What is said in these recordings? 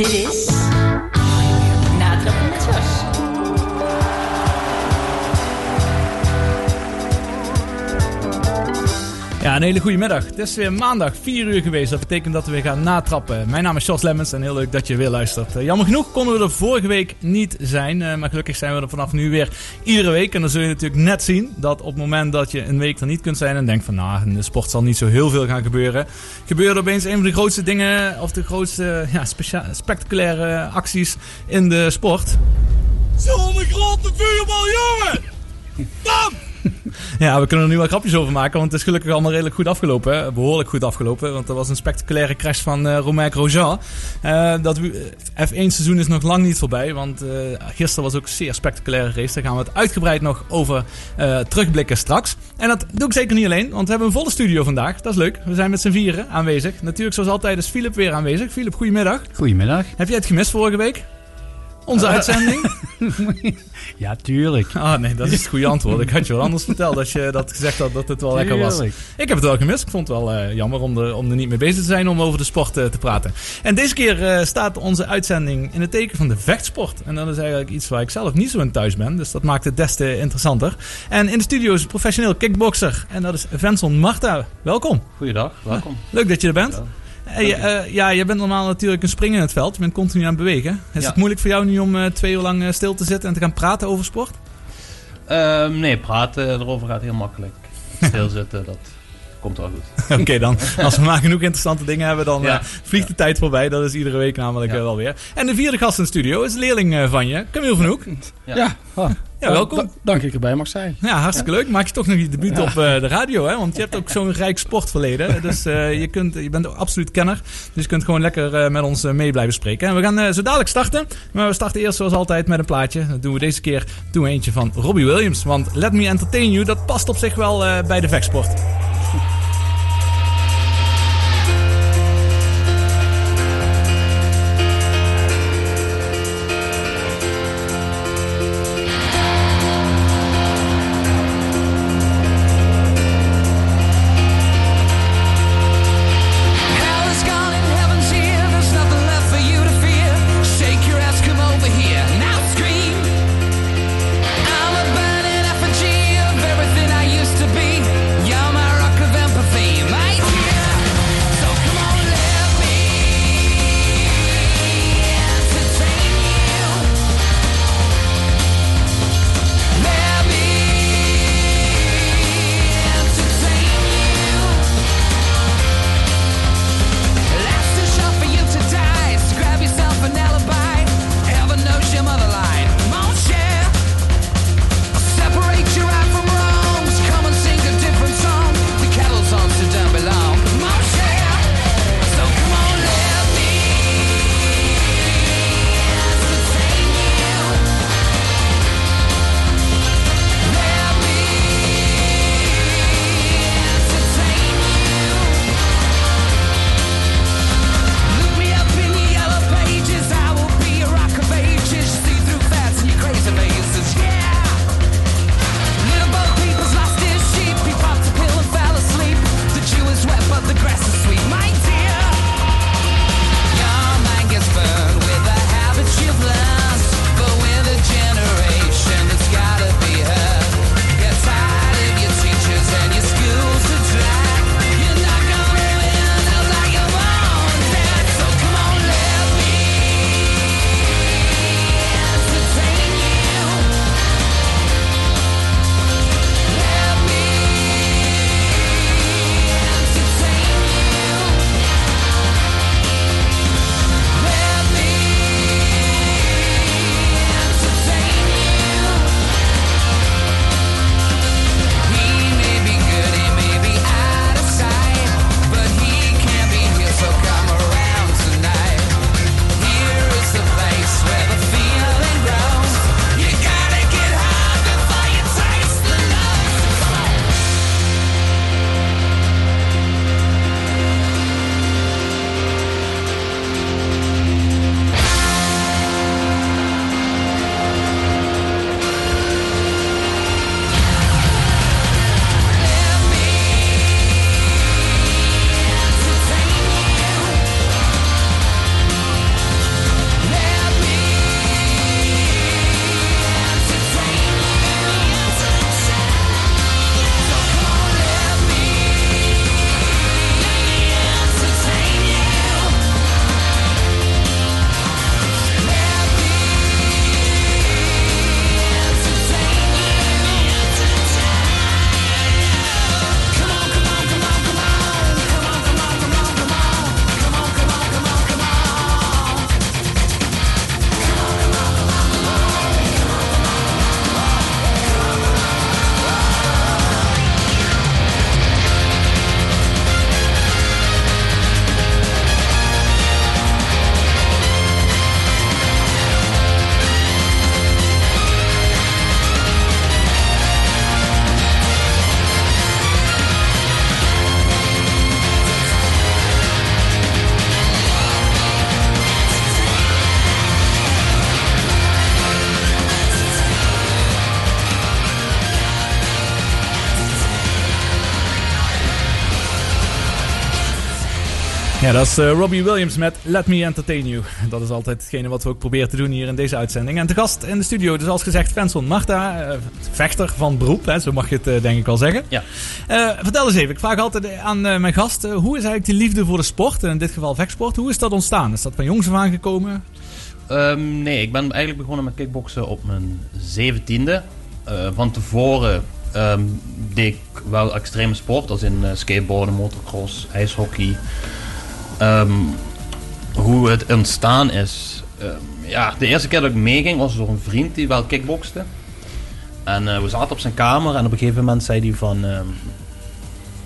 Dit is Ja, een hele goede middag. Het is weer maandag, 4 uur geweest. Dat betekent dat we weer gaan natrappen. Mijn naam is Jos Lemmens en heel leuk dat je weer luistert. Uh, jammer genoeg konden we er vorige week niet zijn. Uh, maar gelukkig zijn we er vanaf nu weer iedere week. En dan zul je natuurlijk net zien dat op het moment dat je een week er niet kunt zijn... en denkt van, nou, in de sport zal niet zo heel veel gaan gebeuren... gebeurde opeens een van de grootste dingen... of de grootste ja, spectaculaire acties in de sport. Zonnegrond de vuurbal, jongen! Bam! Ja, we kunnen er nu wel grapjes over maken, want het is gelukkig allemaal redelijk goed afgelopen. Hè? Behoorlijk goed afgelopen, want er was een spectaculaire crash van uh, Romain Grosjean. Uh, dat F1-seizoen is nog lang niet voorbij, want uh, gisteren was ook een zeer spectaculaire race. Daar gaan we het uitgebreid nog over terugblikken straks. En dat doe ik zeker niet alleen, want we hebben een volle studio vandaag. Dat is leuk. We zijn met z'n vieren aanwezig. Natuurlijk, zoals altijd, is Philip weer aanwezig. Philip, goedemiddag. Goedemiddag. Heb jij het gemist vorige week? Onze uitzending? ja, tuurlijk. Ah, nee, dat is het goede antwoord. Ik had je wel anders verteld als je dat gezegd had dat het wel tuurlijk. lekker was. Ik heb het wel gemist. Ik vond het wel uh, jammer om, de, om er niet mee bezig te zijn om over de sport uh, te praten. En deze keer uh, staat onze uitzending in het teken van de vechtsport. En dat is eigenlijk iets waar ik zelf niet zo in thuis ben. Dus dat maakt het des te interessanter. En in de studio is een professioneel kickboxer. En dat is Venson Marta. Welkom. Goeiedag, welkom. leuk dat je er bent. Ja. Hey, uh, ja, je bent normaal natuurlijk een springer in het veld. Je bent continu aan het bewegen. Is ja. het moeilijk voor jou nu om uh, twee uur lang stil te zitten en te gaan praten over sport? Uh, nee, praten erover gaat heel makkelijk. Stilzitten, dat komt wel goed. Oké okay, dan, als we maar genoeg interessante dingen hebben, dan ja. vliegt de tijd voorbij. Dat is iedere week namelijk wel weer. En de vierde gast in de studio is leerling van je, Camille van Hoek. Ja, oh. Ja, welkom. dank dat ik erbij mag zijn. Ja, hartstikke leuk. Maak je toch nog je debuut op uh, de radio, hè? Want je hebt ook zo'n rijk sportverleden. Dus uh, je, kunt, je bent absoluut kenner. Dus je kunt gewoon lekker uh, met ons mee blijven spreken. En we gaan zo dadelijk starten. Maar we starten eerst zoals altijd met een plaatje. Dat doen we deze keer doen we eentje van Robbie Williams. Want Let Me Entertain You, dat past op zich wel bij de vechtsport. Ja, dat is eh, Robbie Williams met Let Me Entertain You. Dat is altijd hetgene wat we ook proberen te doen hier in deze uitzending. En te gast in de studio, dus als gezegd, Svensson Marta, eh, vechter van beroep, hè, zo mag je het eh, denk ik wel zeggen. Ja. Vertel eens even, ik vraag altijd aan mijn gast, hoe is eigenlijk die liefde voor de sport, en in dit geval vechtsport, hoe is dat ontstaan? Is dat van jongs af aan gekomen? Ehm, nee, ik ben eigenlijk begonnen met kickboksen op mijn zeventiende. Van tevoren ehm, deed ik wel extreme sport, als in skateboarden, motocross, ijshockey. Ehm, hoe het ontstaan is. ehm, ja, de eerste keer dat ik meeging was door een vriend die wel kickbokste. En eh, we zaten op zijn kamer en op een gegeven moment zei hij van... ehm,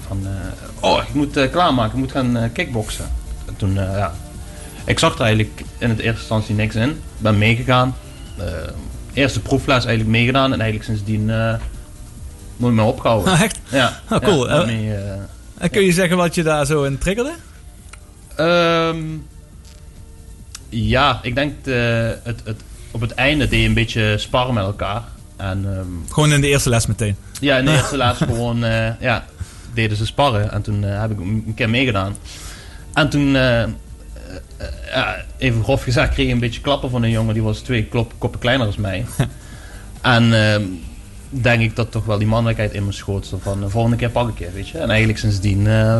van eh, oh, ik moet eh, klaarmaken, ik moet gaan eh, kickboksen. En toen, ja, ik zag er eigenlijk in het eerste instantie niks in. Ben meegegaan. Eerste proefles eigenlijk meegedaan en eigenlijk sindsdien nooit meer opgehouden. Ah, echt? Ja, Oh, cool. Ja, En kun je zeggen wat je daar zo in triggerde? Ehm, ja, ik denk de, het, het, op het einde deed je een beetje sparren met elkaar. En ehm, Gewoon in de eerste les meteen. ja, in de eerste laatst gewoon eh, ja, deden ze sparren. En toen eh, heb ik een keer meegedaan. En toen, eh, eh, eh, even grof gezegd, kreeg ik een beetje klappen van een jongen. Die was twee klop, koppen kleiner dan mij. en ehm, denk ik dat toch wel die mannelijkheid in me schoot. Van, de volgende keer pak ik je, weet je. En eigenlijk sindsdien eh,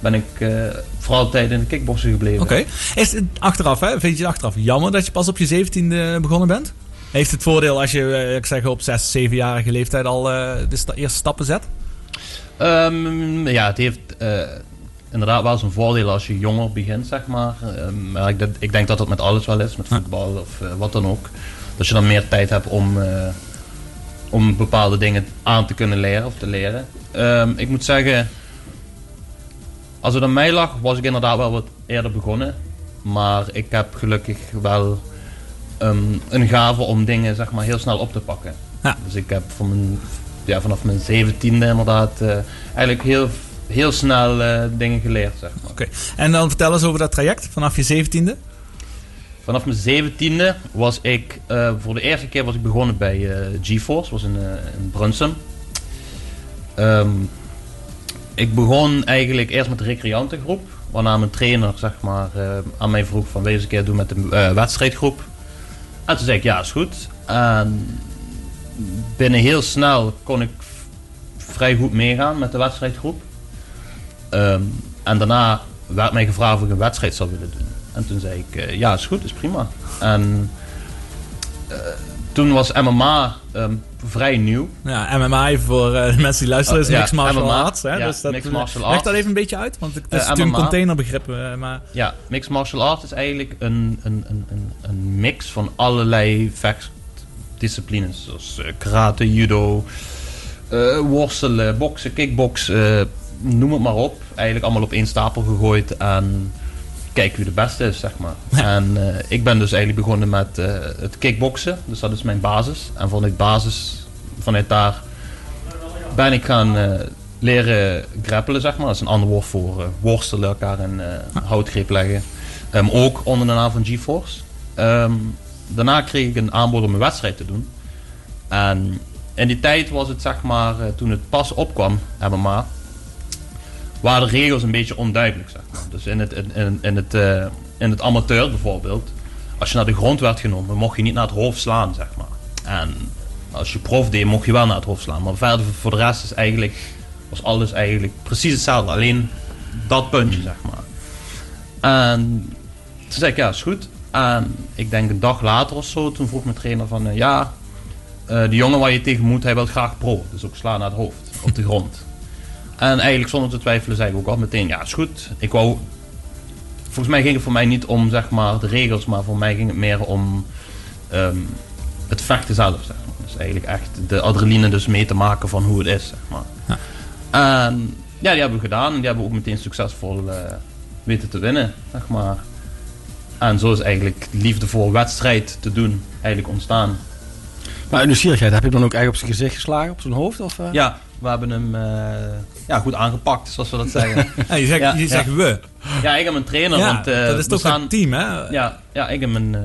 ben ik eh, voor altijd in de kickboksen gebleven. Oké. Is het achteraf, hè? Vind je het achteraf jammer dat je pas op je zeventiende begonnen bent? Heeft het voordeel als je, eh, ik zeg op 6, 7-jarige leeftijd al eh, de sta- eerste stappen zet? Ehm, ja, het heeft inderdaad wel zijn voordeel als je jonger begint, zeg maar. Ehm, maar ik, denk- ik denk dat dat met alles wel is, met voetbal of wat dan ook. Dat je dan meer tijd hebt om, om bepaalde dingen aan te kunnen leren of te leren. Ehm, ik moet zeggen, als het aan mij lag, was ik inderdaad wel wat eerder begonnen. Maar ik heb gelukkig wel ehm, een gave om dingen zeg maar, heel snel op te pakken. Ja. Dus ik heb van mijn, ja, vanaf mijn zeventiende inderdaad eh, eigenlijk heel, heel snel eh, dingen geleerd. Zeg maar. Oké. En dan vertel eens over dat traject vanaf je zeventiende. Vanaf mijn zeventiende was ik, eh, voor de eerste keer was ik begonnen bij GeForce, was in, in Brunsum. Ehm, ik begon eigenlijk eerst met de recreantengroep, waarna mijn trainer zeg maar, eh, aan mij vroeg van een keer doen met de eh, wedstrijdgroep. En toen zei ik ja is goed. En binnen heel snel kon ik vrij goed meegaan met de wedstrijdgroep. Ehm, en daarna werd mij gevraagd of ik een wedstrijd zou willen doen. En toen zei ik, eh, ja, is goed, is prima. En toen was MMA ehm, vrij nieuw. Ja, MMA even voor eh, de mensen die luisteren is ja, mixed martial MMA, arts. Hè? ja, dus dat, mixed martial leg dat arts. even een beetje uit, want het is Eh, natuurlijk een MMA. containerbegrip. eh, maar Ja, mixed martial arts is eigenlijk een, een, een, een, een mix van allerlei vechtdisciplines. Zoals eh, karate, judo, eh, worstelen, boksen, kickbox, eh, noem het maar op. Eigenlijk allemaal op één stapel gegooid en kijk wie de beste is, zeg maar. En eh, ik ben dus eigenlijk begonnen met eh, het kickboksen. Dus dat is mijn basis. En vanuit basis, vanuit daar ben ik gaan eh, leren grappelen, zeg maar. Dat is een ander woord voor worstelen, elkaar in eh houtgreep leggen. Ehm, ook onder de naam van GeForce. Ehm, daarna kreeg ik een aanbod om een wedstrijd te doen. En in die tijd was het, zeg maar, toen het pas opkwam, MMA, waren de regels een beetje onduidelijk, zeg maar. Dus in het, in, het, eh, in het amateur bijvoorbeeld, als je naar de grond werd genomen, mocht je niet naar het hoofd slaan, zeg maar. En als je prof deed, mocht je wel naar het hoofd slaan. Maar verder voor de rest is eigenlijk, was alles eigenlijk precies hetzelfde. Alleen dat puntje, zeg maar. En toen zei ik, ja, is goed. En ik denk een dag later of zo, toen vroeg mijn trainer van, eh, ja, eh de jongen waar je tegen moet, hij wil graag pro. Dus ook slaan naar het hoofd, op de grond. En eigenlijk zonder te twijfelen zei ik ook al meteen, ja, is goed. Ik wou, volgens mij ging het voor mij niet om, zeg maar, de regels, maar voor mij ging het meer om ehm, het vechten zelf, zeg maar. Dus eigenlijk echt de adrenaline dus mee te maken van hoe het is, zeg maar. En ja, die hebben we gedaan. En die hebben we ook meteen succesvol eh, weten te winnen, zeg maar. En zo is eigenlijk liefde voor wedstrijd te doen eigenlijk ontstaan. Maar uit nieuwsgierigheid, heb je hem dan ook eigenlijk op zijn gezicht geslagen, op zijn hoofd? Of, eh? Ja, we hebben hem eh, ja, goed aangepakt, zoals we dat zeggen. Ja, je zegt, Ja, je zegt we. ja, ik heb een trainer, Ja, want eh, dat is toch staan- een team, hè? Ja, ja, ik heb een.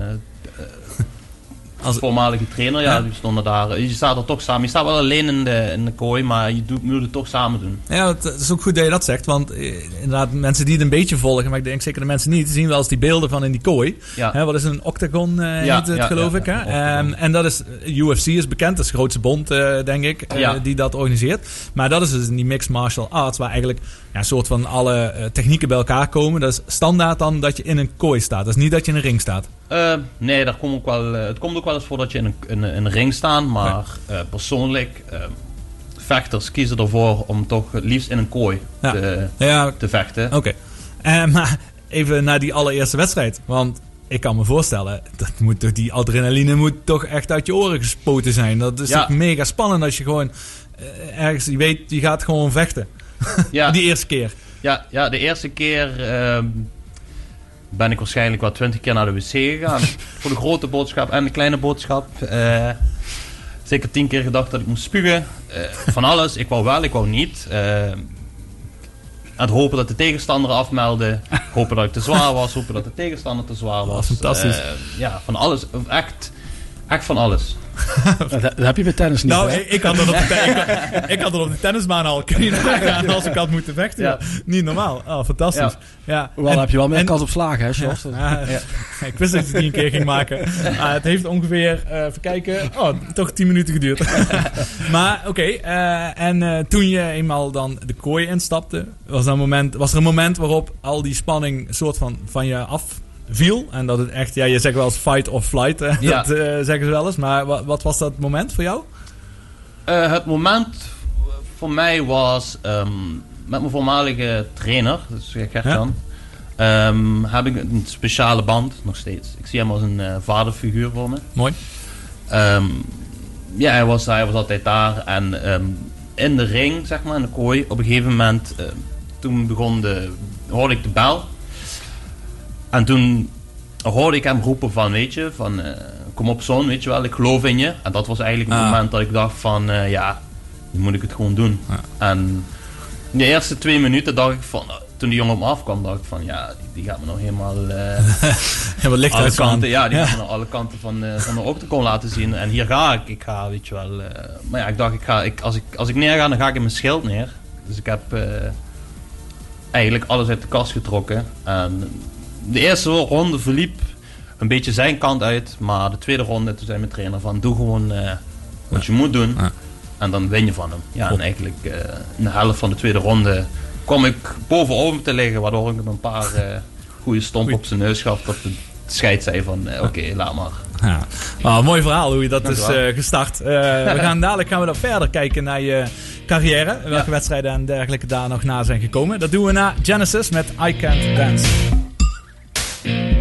Als, voormalige trainer, ja, die stonden daar. Je staat er toch samen. Je staat wel alleen in de, in de kooi, maar je doet, moet het toch samen doen. Ja, het is ook goed dat je dat zegt. Want eh, inderdaad, mensen die het een beetje volgen, maar ik denk zeker de mensen niet, zien wel eens die beelden van in die kooi. Ja. Hè, wat is een octagon, eh Ja, het ja, geloof ik. Hè? Ehm, en dat is, UFC is bekend, dat is de grootste bond, eh, denk ik, eh, die dat organiseert. Maar dat is dus die mixed martial arts, waar eigenlijk ja, een soort van alle eh, technieken bij elkaar komen. Dat is standaard dan dat je in een kooi staat. Dat is niet dat je in een ring staat. Eh, nee, daar komt ook wel, eh, het komt ook wel eens voor dat je in een, in, een- in een ring staat, maar persoonlijk, vechters kiezen ervoor om toch het liefst in een kooi Ja. te, Ja, te vechten. Oké. Maar even naar die allereerste wedstrijd. Want ik kan me voorstellen, dat moet toch, die adrenaline moet toch echt uit je oren gespoten zijn. Dat is Ja. toch mega spannend als je gewoon ergens, je weet, je gaat gewoon vechten. Ja, Die eerste keer. ja, ja, de eerste keer ehm, ben ik waarschijnlijk wel twintig keer naar de wc gegaan. voor de grote boodschap en de kleine boodschap. Eh, zeker tien keer gedacht dat ik moest spugen. Eh, van alles. Ik wou wel, ik wou niet. Eh, aan het hopen dat de tegenstander afmeldde. Hopen dat ik te zwaar was. Hopen dat de tegenstander te zwaar was. fantastisch. Ja, van alles. Echt, echt van alles. Dat, dat heb je bij tennis niet. Nou, hè? ik, ik had dat op de, ik, ik had dat op de tennisbaan al. Kun je nagaan als ik had moeten vechten? Ja. Niet normaal. Oh, fantastisch. Ja. Hoewel, En- heb je wel meer en- kans op slagen, hè, Charles? Ja, Ik wist dat je het niet een keer ging maken. Ah, het heeft ongeveer, eh even kijken, oh, toch 10 minuten geduurd. maar oké, eh, en eh, toen je eenmaal dan de kooi instapte, was, dat moment, was er een moment waarop al die spanning soort van van je afviel? En dat het echt, ja, je zegt wel eens fight or flight, Ja. dat eh, zeggen ze wel eens. Maar wat, wat was dat moment voor jou? Eh, het moment voor mij was ehm, met mijn voormalige trainer, dus Gert-Jan, ehm, heb ik een speciale band nog steeds. Ik zie hem als een eh, vaderfiguur voor me. Mooi. Ehm, ja, hij was, hij was altijd daar en in de ring, zeg maar, in de kooi, op een gegeven moment, toen begon de, hoorde ik de bel. En toen hoorde ik hem roepen van, weet je, van, eh, kom op zoon, weet je wel, ik geloof in je. En dat was eigenlijk het Ah. moment dat ik dacht van, eh, ja, nu moet ik het gewoon doen. En in de eerste twee minuten dacht ik van, eh, toen die jongen op me afkwam, dacht ik van, ja, die, die gaat me nog helemaal... wat licht alle kanten, ja, die Ja. gaan me alle kanten van, van de octagon laten zien. En hier ga ik, ik ga, weet je wel. maar ja, ik dacht, ik ga, ik, als, ik, als ik neer ga, dan ga ik in mijn schild neer. Dus ik heb eigenlijk alles uit de kast getrokken. En de eerste ronde verliep een beetje zijn kant uit. Maar de tweede ronde, toen zei mijn trainer van, doe gewoon eh, wat je moet doen. En dan win je van hem. Ja, en eigenlijk eh, in de helft van de tweede ronde kwam ik bovenop te liggen. Waardoor ik hem een paar eh goede stomp op zijn neus gaf. Dat de scheid zei van, oké, laat maar. Ja. Nou, mooi verhaal hoe je dat is gestart. We gaan dadelijk gaan we dan verder kijken naar je carrière. Welke Ja. wedstrijden en dergelijke daar nog na zijn gekomen. Dat doen we na Genesis met I Can't Dance. Mm-hmm.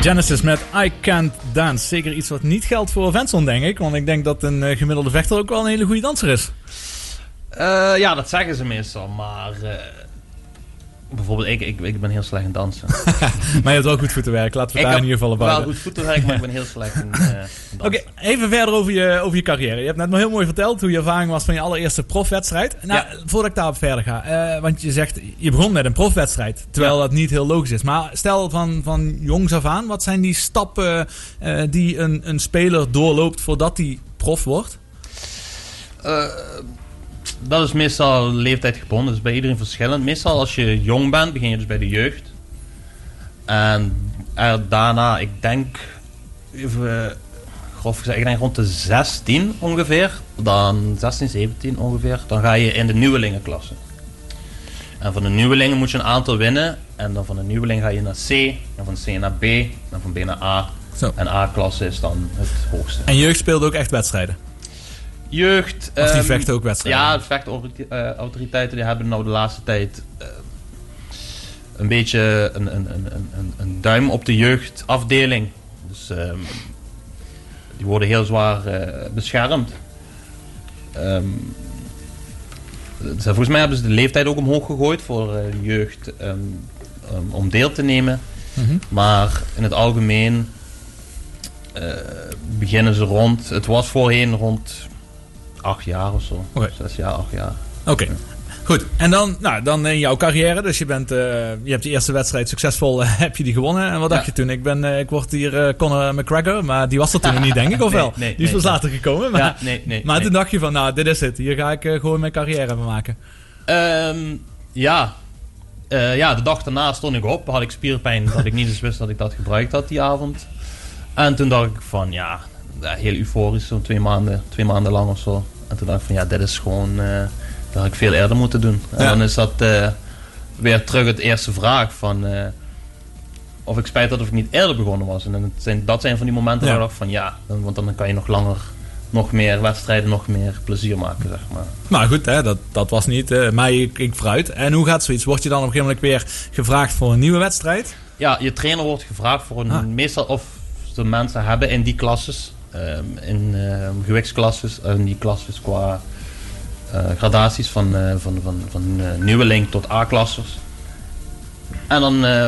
Genesis met I Can't Dance. Zeker iets wat niet geldt voor Venson, denk ik. Want ik denk dat een eh, gemiddelde vechter ook wel een hele goede danser is. Eh, ja, dat zeggen ze meestal, maar... eh, bijvoorbeeld, ik, ik, ik ben heel slecht in dansen. Maar je hebt wel goed voetenwerk. Laten we het daar in ieder geval op wel houden. goed voetenwerk, maar ik ben heel slecht in, in dansen. Oké, even verder over je, over je carrière. Je hebt net nog heel mooi verteld hoe je ervaring was van je allereerste profwedstrijd. Nou, voordat ik daarop verder ga. eh, want je zegt, je begon met een profwedstrijd. Terwijl Ja. dat niet heel logisch is. Maar stel van, van jongs af aan, wat zijn die stappen eh, die een, een speler doorloopt voordat hij prof wordt? Eh, dat is meestal leeftijdgebonden, dus bij iedereen verschillend. Meestal als je jong bent, begin je dus bij de jeugd. En daarna, ik denk, even, grof gezegd, ik denk rond de 16 ongeveer, dan 16, 17 ongeveer, dan ga je in de nieuwelingenklasse. En van de nieuwelingen moet je een aantal winnen. En dan van de nieuweling ga je naar C, en van C naar B, en van B naar A. Zo. En A-klasse is dan het hoogste. En jeugd speelde ook echt wedstrijden. Jeugd. Of die ehm, vechten ook wedstrijden. Ja, de vechtautoriteiten die hebben nou de laatste tijd eh, een beetje een, een, een, een- een, een duim op de jeugdafdeling. Dus ehm, die worden heel zwaar eh, beschermd. Dus volgens mij hebben ze de leeftijd ook omhoog gegooid voor eh, jeugd ehm, om deel te nemen. Mhm. Maar in het algemeen eh, beginnen ze rond. Het was voorheen rond acht jaar of zo. Oké. Zes jaar, acht jaar. Oké. Goed, en dan, nou, dan in jouw carrière. Dus je, bent, eh, je hebt de eerste wedstrijd succesvol, eh, heb je die gewonnen. En wat dacht Ja. je toen? Ik, ben, eh, ik word hier Conor McGregor, maar die was er toen nog niet, denk ik, of Nee, wel? nee, die is nee, pas later gekomen. Maar, ja, nee, nee. maar toen dacht je van, nou, dit is het. Hier ga ik gewoon mijn carrière van maken. Ehm, ja. Ja, de dag daarna stond ik op. Had ik spierpijn dat ik niet eens wist dat ik dat gebruikt had die avond. En toen dacht ik van, ja, heel euforisch, zo'n twee maanden, twee maanden lang of zo. En toen dacht ik van, ja, dit is gewoon, dat had ik veel eerder moeten doen. En Ja. dan is dat eh, weer terug het eerste vraag van, eh, of ik spijt had of ik niet eerder begonnen was. En het zijn, dat zijn van die momenten Ja. waar ik dacht van, ja, dan, want dan kan je nog langer, nog meer wedstrijden, nog meer plezier maken, zeg maar. Maar goed, hè, dat, dat was niet. eh maar ik, ik vooruit. En hoe gaat zoiets? Word je dan op een gegeven moment weer gevraagd voor een nieuwe wedstrijd? Ja, je trainer wordt gevraagd voor een Ah. meestal of de mensen hebben in die klasses, ehm, in ehm, gewichtsklasses, en die klasses qua gradaties van, eh, van, van, van eh, nieuweling tot A-klassers. En dan eh,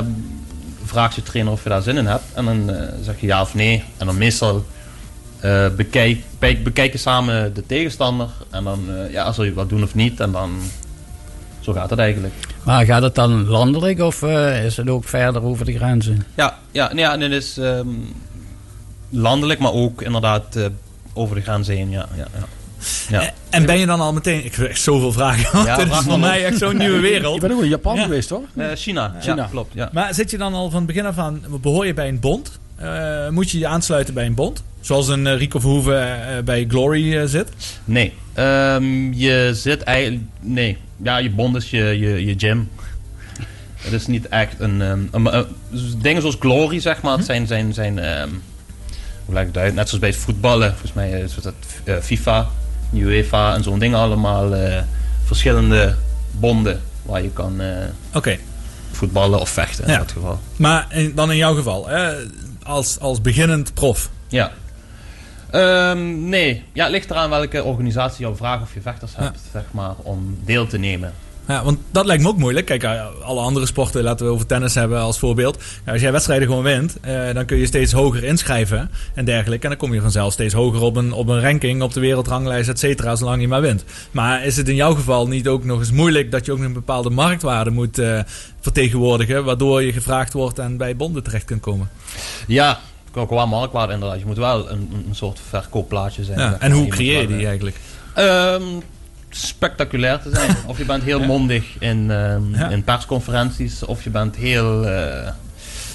vraagt je trainer of je daar zin in hebt. En dan eh, zeg je ja of nee. En dan meestal eh bekijk, bekijk- bekijken samen de tegenstander. En dan eh, ja, zul je wat doen of niet. En dan zo gaat het eigenlijk. Maar gaat het dan landelijk of eh, is het ook verder over de grenzen? Ja, ja, nee, ja en het is ehm, landelijk, maar ook inderdaad eh, over de grens heen. Ja, ja, ja. Ja. Eh, En ben je dan al meteen... Ik heb echt zoveel vragen. Want Ja, dit is vraag voor mij echt zo'n nieuwe Je wereld. bent ook in Japan Ja. geweest, toch? Eh, China, China. ja, klopt. Ja. Maar zit je dan al van het begin af aan... Behoor je bij een bond? Eh, moet je je aansluiten bij een bond? Zoals een Rico Verhoeven bij Glory zit? Nee, ehm, je zit eigenlijk. Nee, ja, je bond is je, je, je gym. Het is niet echt een. ehm, een- dingen zoals Glory, zeg maar, het zijn. zijn, zijn ehm, hoe leg ik het uit? Net zoals bij het voetballen. Volgens mij is eh, FIFA, UEFA en zo'n dingen allemaal. eh, verschillende bonden waar je kan eh, voetballen of vechten in Ja. dat geval. Maar in- dan in jouw geval, hè, als, als beginnend prof. Ja. Ehm, nee, ja, het ligt eraan welke organisatie jou vraagt of je vechters hebt, zeg maar, om deel te nemen. Ja, want dat lijkt me ook moeilijk. Kijk, eh, alle andere sporten, laten we over tennis hebben als voorbeeld. Ja, als jij wedstrijden gewoon wint, eh, dan kun je steeds hoger inschrijven en dergelijke. En dan kom je vanzelf steeds hoger op een, op een ranking, op de wereldranglijst, et cetera, zolang je maar wint. Maar is het in jouw geval niet ook nog eens moeilijk dat je ook een bepaalde marktwaarde moet eh, vertegenwoordigen, waardoor je gevraagd wordt en bij bonden terecht kunt komen? Ja, ook wel marktwaarde inderdaad. Je moet wel een, een soort verkoopplaatje zijn. Ja, en hoe creëer je die eh, eigenlijk? ehm, spectaculair te zijn. of je bent heel mondig in, ehm, Ja. in persconferenties, of je bent heel, eh,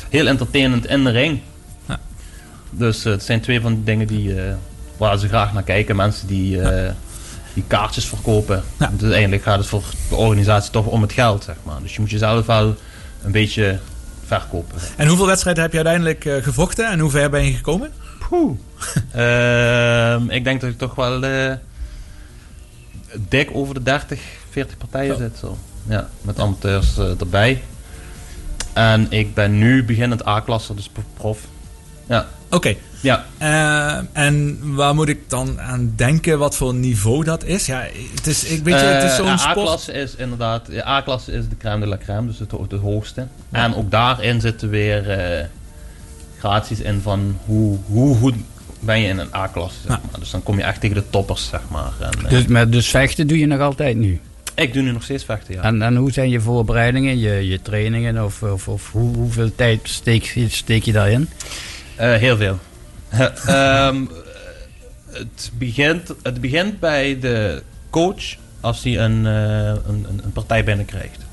heel entertainend in de ring. Ja. Dus eh, het zijn twee van de dingen die, eh, waar ze graag naar kijken. Mensen die, die kaartjes verkopen. Dus uiteindelijk gaat het voor de organisatie toch om het geld, zeg maar. Dus je moet jezelf wel een beetje verkopen. En hoeveel wedstrijden heb je uiteindelijk gevochten en hoe ver ben je gekomen? Ehm, ik denk dat ik toch wel dik over de 30, 40 partijen zit. Zo. Ja, met amateurs eh, erbij. En ik ben nu beginnend A-klasse, dus prof. Ja, Oké. ja. Eh, en waar moet ik dan aan denken wat voor niveau dat is? Ja, het is, ik weet je, het is Eh, zo'n sport. A-klasse is inderdaad, A-klasse is de crème de la crème, dus het, het hoogste. En ook daarin zitten weer gradaties in van hoe, hoe goed ben je in een A-klasse. Zeg Ja. maar. Dus dan kom je echt tegen de toppers, zeg maar. En, eh, Dus, maar dus vechten doe je nog altijd nu. ik doe nu nog steeds vechten, ja. En, en hoe zijn je voorbereidingen, je, je trainingen? Of, of, of hoe, hoeveel tijd steek, je- steek je daarin? Eh, heel veel. Ehm, het, begint, het begint bij de coach als hij een, eh, een, een, partij binnenkrijgt.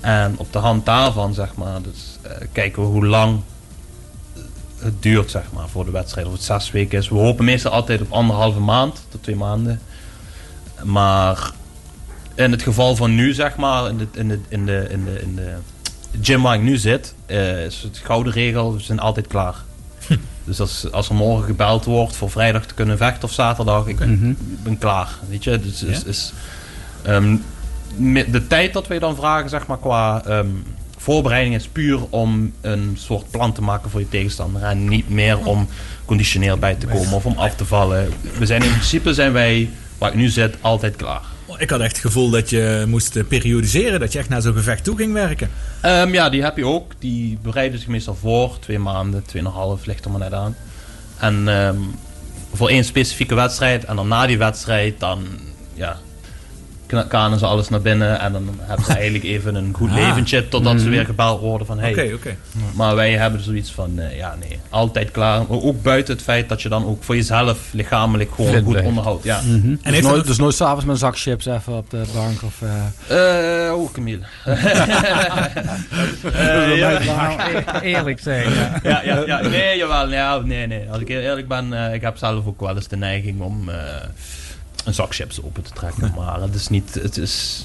En op de hand daarvan, zeg maar, dus, kijken we hoe lang het duurt, zeg maar, voor de wedstrijd. Of het zes weken is. We hopen meestal altijd op anderhalve maand tot twee maanden. Maar in het geval van nu, zeg maar, in de, in de, in de, in de, in de gym waar ik nu zit, eh, is het gouden regel, we zijn altijd klaar. dus als, als er morgen gebeld wordt voor vrijdag te kunnen vechten of zaterdag, ik ben, ben klaar. Weet je, dus is, is, ehm, de tijd dat wij dan vragen, zeg maar, qua ehm, voorbereiding is puur om een soort plan te maken voor je tegenstander. En niet meer om conditioneel bij te komen of om af te vallen. We zijn in principe zijn wij, waar ik nu zit, altijd klaar. Ik had echt het gevoel dat je moest eh, periodiseren, dat je echt naar zo'n gevecht toe ging werken. Ehm, ja, die heb je ook. Die bereiden zich meestal voor. Twee maanden, tweeënhalf, ligt er maar net aan. En ehm, voor één specifieke wedstrijd. En dan na die wedstrijd, dan ja, kanen ze alles naar binnen. En dan hebben ze eigenlijk even een goed Ah. leventje. Totdat ze weer gebeld worden van... Hey, Oké, oké. Maar wij hebben zoiets van... eh, ja, nee, altijd klaar. Maar Ook buiten het feit dat je dan ook voor jezelf lichamelijk gewoon Fit goed blijft. onderhoudt. Ja. En Dus heeft nooit, dat, dus nooit s'avonds met een zak chips even op de bank of... eh, Eh, oh, Camille. Uh, ja. Eerlijk zijn. Ja. ja, ja, ja, nee, jawel, nee, nee, nee. Als ik heel eerlijk ben, eh, ik heb zelf ook wel eens de neiging om eh, een zak chips open te trekken. Maar het is niet, het is,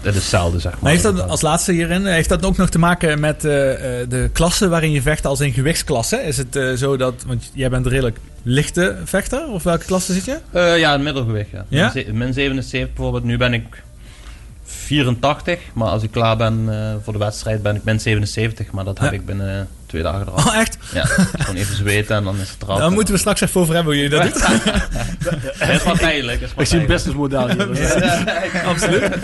het is zelden, zeg maar. maar heeft dat als laatste hierin, heeft dat ook nog te maken met eh, eh, de klasse waarin je vecht als in gewichtsklasse? Is het eh, zo dat, want jij bent een redelijk lichte vechter, of welke klasse zit je? Eh, ja, een middelgewicht, ja. Ja? Min ze- Min 77 bijvoorbeeld. Nu ben ik 84, maar als ik klaar ben eh, voor de wedstrijd ben ik min 77. Maar dat heb Ja. ik binnen twee dagen eraf. Oh, echt? Ja, gewoon even zweten en dan is het eraf. Daar moeten we straks even over hebben hoe je dat doet. Het is wel ik zie een businessmodel hier. dus- Absoluut.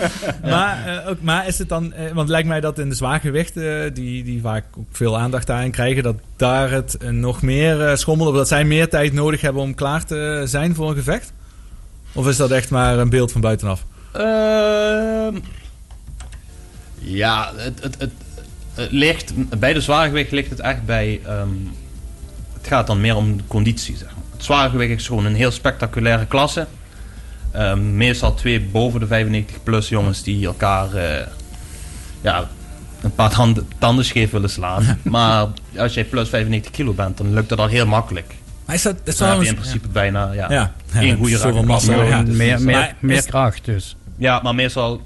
Maar, eh, ook, maar is het dan, eh, want lijkt mij dat in de zwaargewichten, die, die vaak ook veel aandacht daarin krijgen, dat daar het eh, nog meer eh, schommelt, of dat zij meer tijd nodig hebben om klaar te zijn voor een gevecht? Of is dat echt maar een beeld van buitenaf? Ehm, ja, het, het, het, het ligt, bij de zwaargewicht ligt het echt bij. ehm, het gaat dan meer om de conditie. Zeg maar. Het zwaargewicht is gewoon een heel spectaculaire klasse. Ehm, meestal twee boven de 95 plus jongens die elkaar eh, ja, een paar tanden, tanden scheef willen slaan. maar als jij plus 95 kilo bent, dan lukt dat al heel makkelijk. Maar is dat, Dan heb je in principe bijna ja, Ja, één goede raak. massa, Ja, ja. dus- meer, meer, meer kracht dus. ja, maar meestal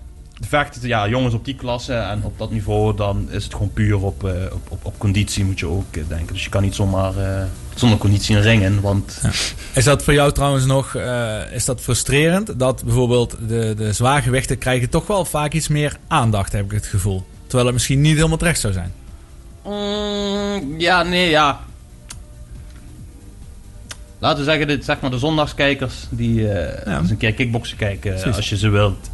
vechten ja, jongens op die klasse en op dat niveau, dan is het gewoon puur op, eh, op, op, op conditie moet je ook eh, denken. Dus je kan niet zomaar eh, zonder conditie in ringen, want Is dat voor jou trouwens nog eh, is dat frustrerend? Dat bijvoorbeeld de, de zwaargewichten krijgen toch wel vaak iets meer aandacht, heb ik het gevoel. Terwijl het misschien niet helemaal terecht zou zijn. Mm, ja, nee, ja. Laten we zeggen, dit, zeg maar de zondagskijkers die eh, Ja. eens een keer kickboksen kijken. Precies. Als je ze wilt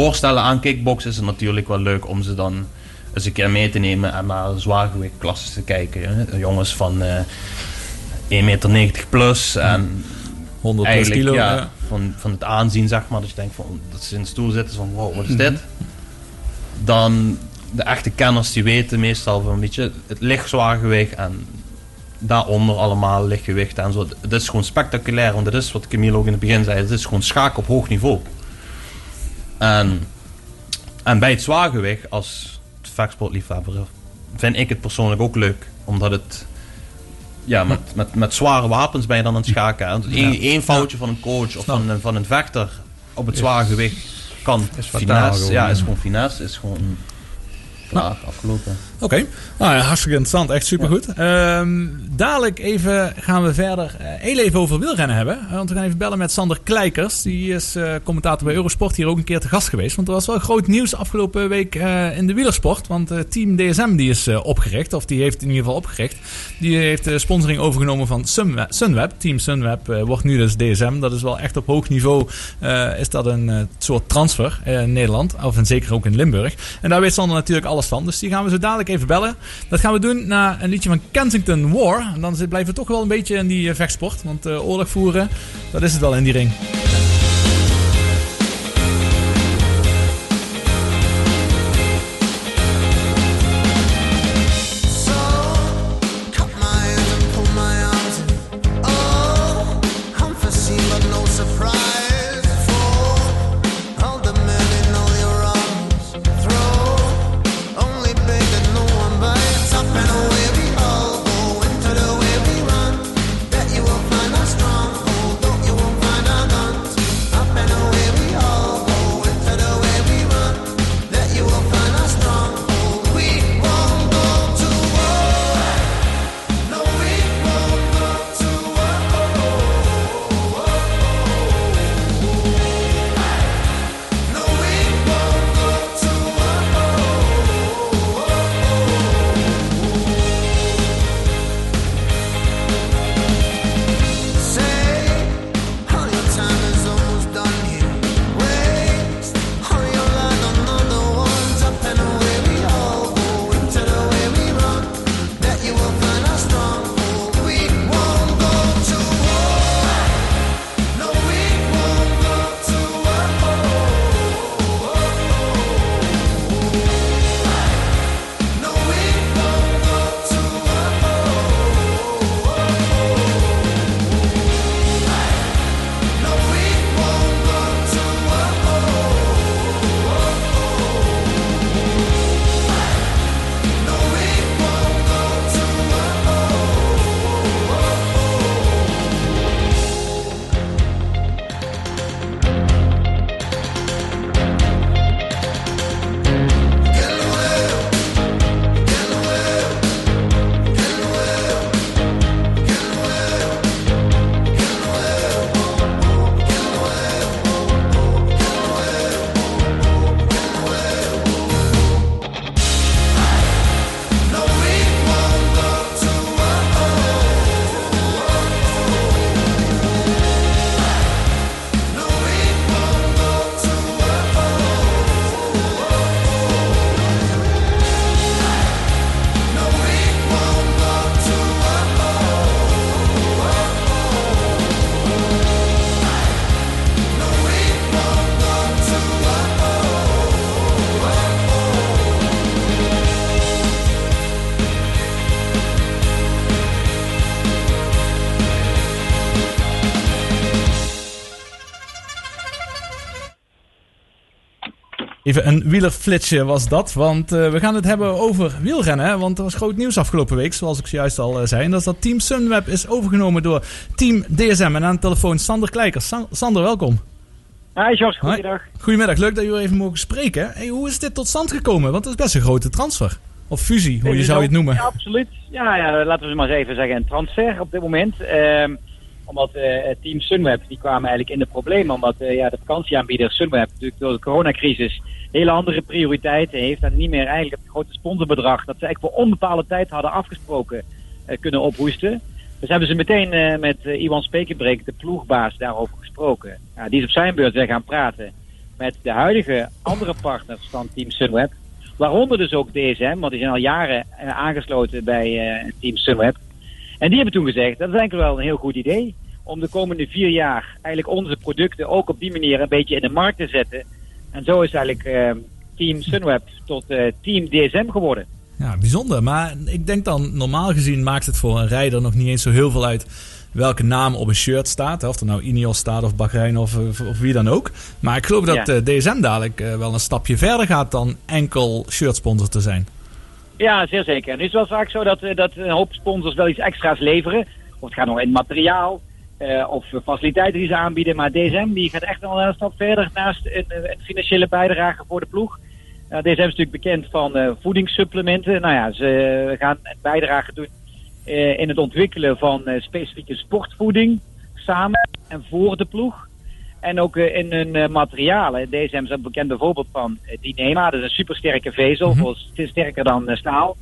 voorstellen aan kickboksen, is het natuurlijk wel leuk om ze dan eens een keer mee te nemen en naar zwaargewichtklasses te kijken. Hè. Jongens van eh 1,90 meter plus en 100 plus eigenlijk kilo. ja, ja. van, van het aanzien, zeg maar, dat je denkt van, dat ze in de stoel zitten van, wow, wat is Mhm. dit? Dan de echte kenners die weten meestal van, weet je, het licht zwaargewicht en daaronder allemaal lichtgewicht en zo. Het is gewoon spectaculair, want dat is wat Camille ook in het begin zei, het is gewoon schaak op hoog niveau. En, en bij het zwaargewicht, als vechtsportliefhebber, vind ik het persoonlijk ook leuk, omdat het ja, met, met, met zware wapens ben je dan aan het schaken. hè. Eén één foutje van een coach of van, een- van een vechter op het zware gewicht kan Is finesse. ja. is gewoon finesse. Is gewoon Klaar, afgelopen. Oké, nou, ja, hartstikke interessant. Echt supergoed. Ehm, dadelijk even gaan we verder eh, heel even over wielrennen hebben. Eh, want we gaan even bellen met Sander Kleikers. Die is eh, commentator bij Eurosport hier ook een keer te gast geweest. Want er was wel groot nieuws afgelopen week in de wielersport. Want Team DSM die is opgericht. Of die heeft in ieder geval opgericht. Die heeft de sponsoring overgenomen van Sunweb. Sunweb. Team Sunweb wordt nu dus DSM. Dat is wel echt op hoog niveau. is dat een soort transfer in Nederland. Of en zeker ook in Limburg. En daar weet Sander natuurlijk Dus die gaan we zo dadelijk even bellen. Dat gaan we doen na een liedje van Kensington War. En dan blijven we toch wel een beetje in die eh, vechtsport. Want eh, oorlog voeren, dat is het wel in die ring. Even een wielerflitsje was dat. Want eh, we gaan het hebben over wielrennen. Want er was groot nieuws afgelopen week, zoals ik zojuist al eh, zei. En dat is dat Team Sunweb is overgenomen door Team DSM. En aan de telefoon Sander Kleikers. San- Sander, welkom. Hi Jos, goeiedag. Goedemiddag, leuk dat jullie even mogen spreken. Hey, hoe is dit tot stand gekomen? Want het is best een grote transfer. Of fusie, hoe je zou je het noemen. Ja, absoluut. Ja, ja, laten we maar eens even zeggen een transfer op dit moment. Ehm, omdat eh, team Sunweb, die kwamen eigenlijk in de problemen. Omdat eh, ja, de vakantieaanbieder Sunweb natuurlijk door de coronacrisis hele andere prioriteiten heeft. En niet meer eigenlijk het grote sponsorbedrag dat ze eigenlijk voor onbepaalde tijd hadden afgesproken eh, kunnen ophoesten. Dus hebben ze meteen met Iwan Spekenbreek, de ploegbaas, daarover gesproken. Ja, die is op zijn beurt weer gaan praten met de huidige andere partners van Team Sunweb. Waaronder dus ook DSM, want die zijn al jaren aangesloten bij Team Sunweb. En die hebben toen gezegd, dat is eigenlijk wel een heel goed idee. Om de komende vier jaar eigenlijk onze producten ook op die manier een beetje in de markt te zetten. En zo is eigenlijk eh, Team Sunweb tot eh, Team DSM geworden. Ja, bijzonder. Maar ik denk dan, normaal gezien maakt het voor een rijder nog niet eens zo heel veel uit welke naam op een shirt staat. Of er nou Ineos staat of Bahrein of, of, of wie dan ook. Maar ik geloof dat Ja. eh, DSM dadelijk eh, wel een stapje verder gaat dan enkel shirtsponsor te zijn. Ja, zeer zeker. En het is wel vaak zo dat, eh, dat een hoop sponsors wel iets extra's leveren. Of het gaat nog in materiaal eh, of faciliteiten die ze aanbieden. Maar DSM die gaat echt wel een stap verder naast een, eh, een financiële bijdrage voor de ploeg. DSM is natuurlijk bekend van eh, voedingssupplementen. Nou ja, ze gaan een bijdrage doen in het ontwikkelen van specifieke sportvoeding samen en voor de ploeg. En ook eh, in hun eh, materialen. DSM is ook bekend bijvoorbeeld van uh, Dynema. Dat is een supersterke vezel, het is sterker dan eh, staal.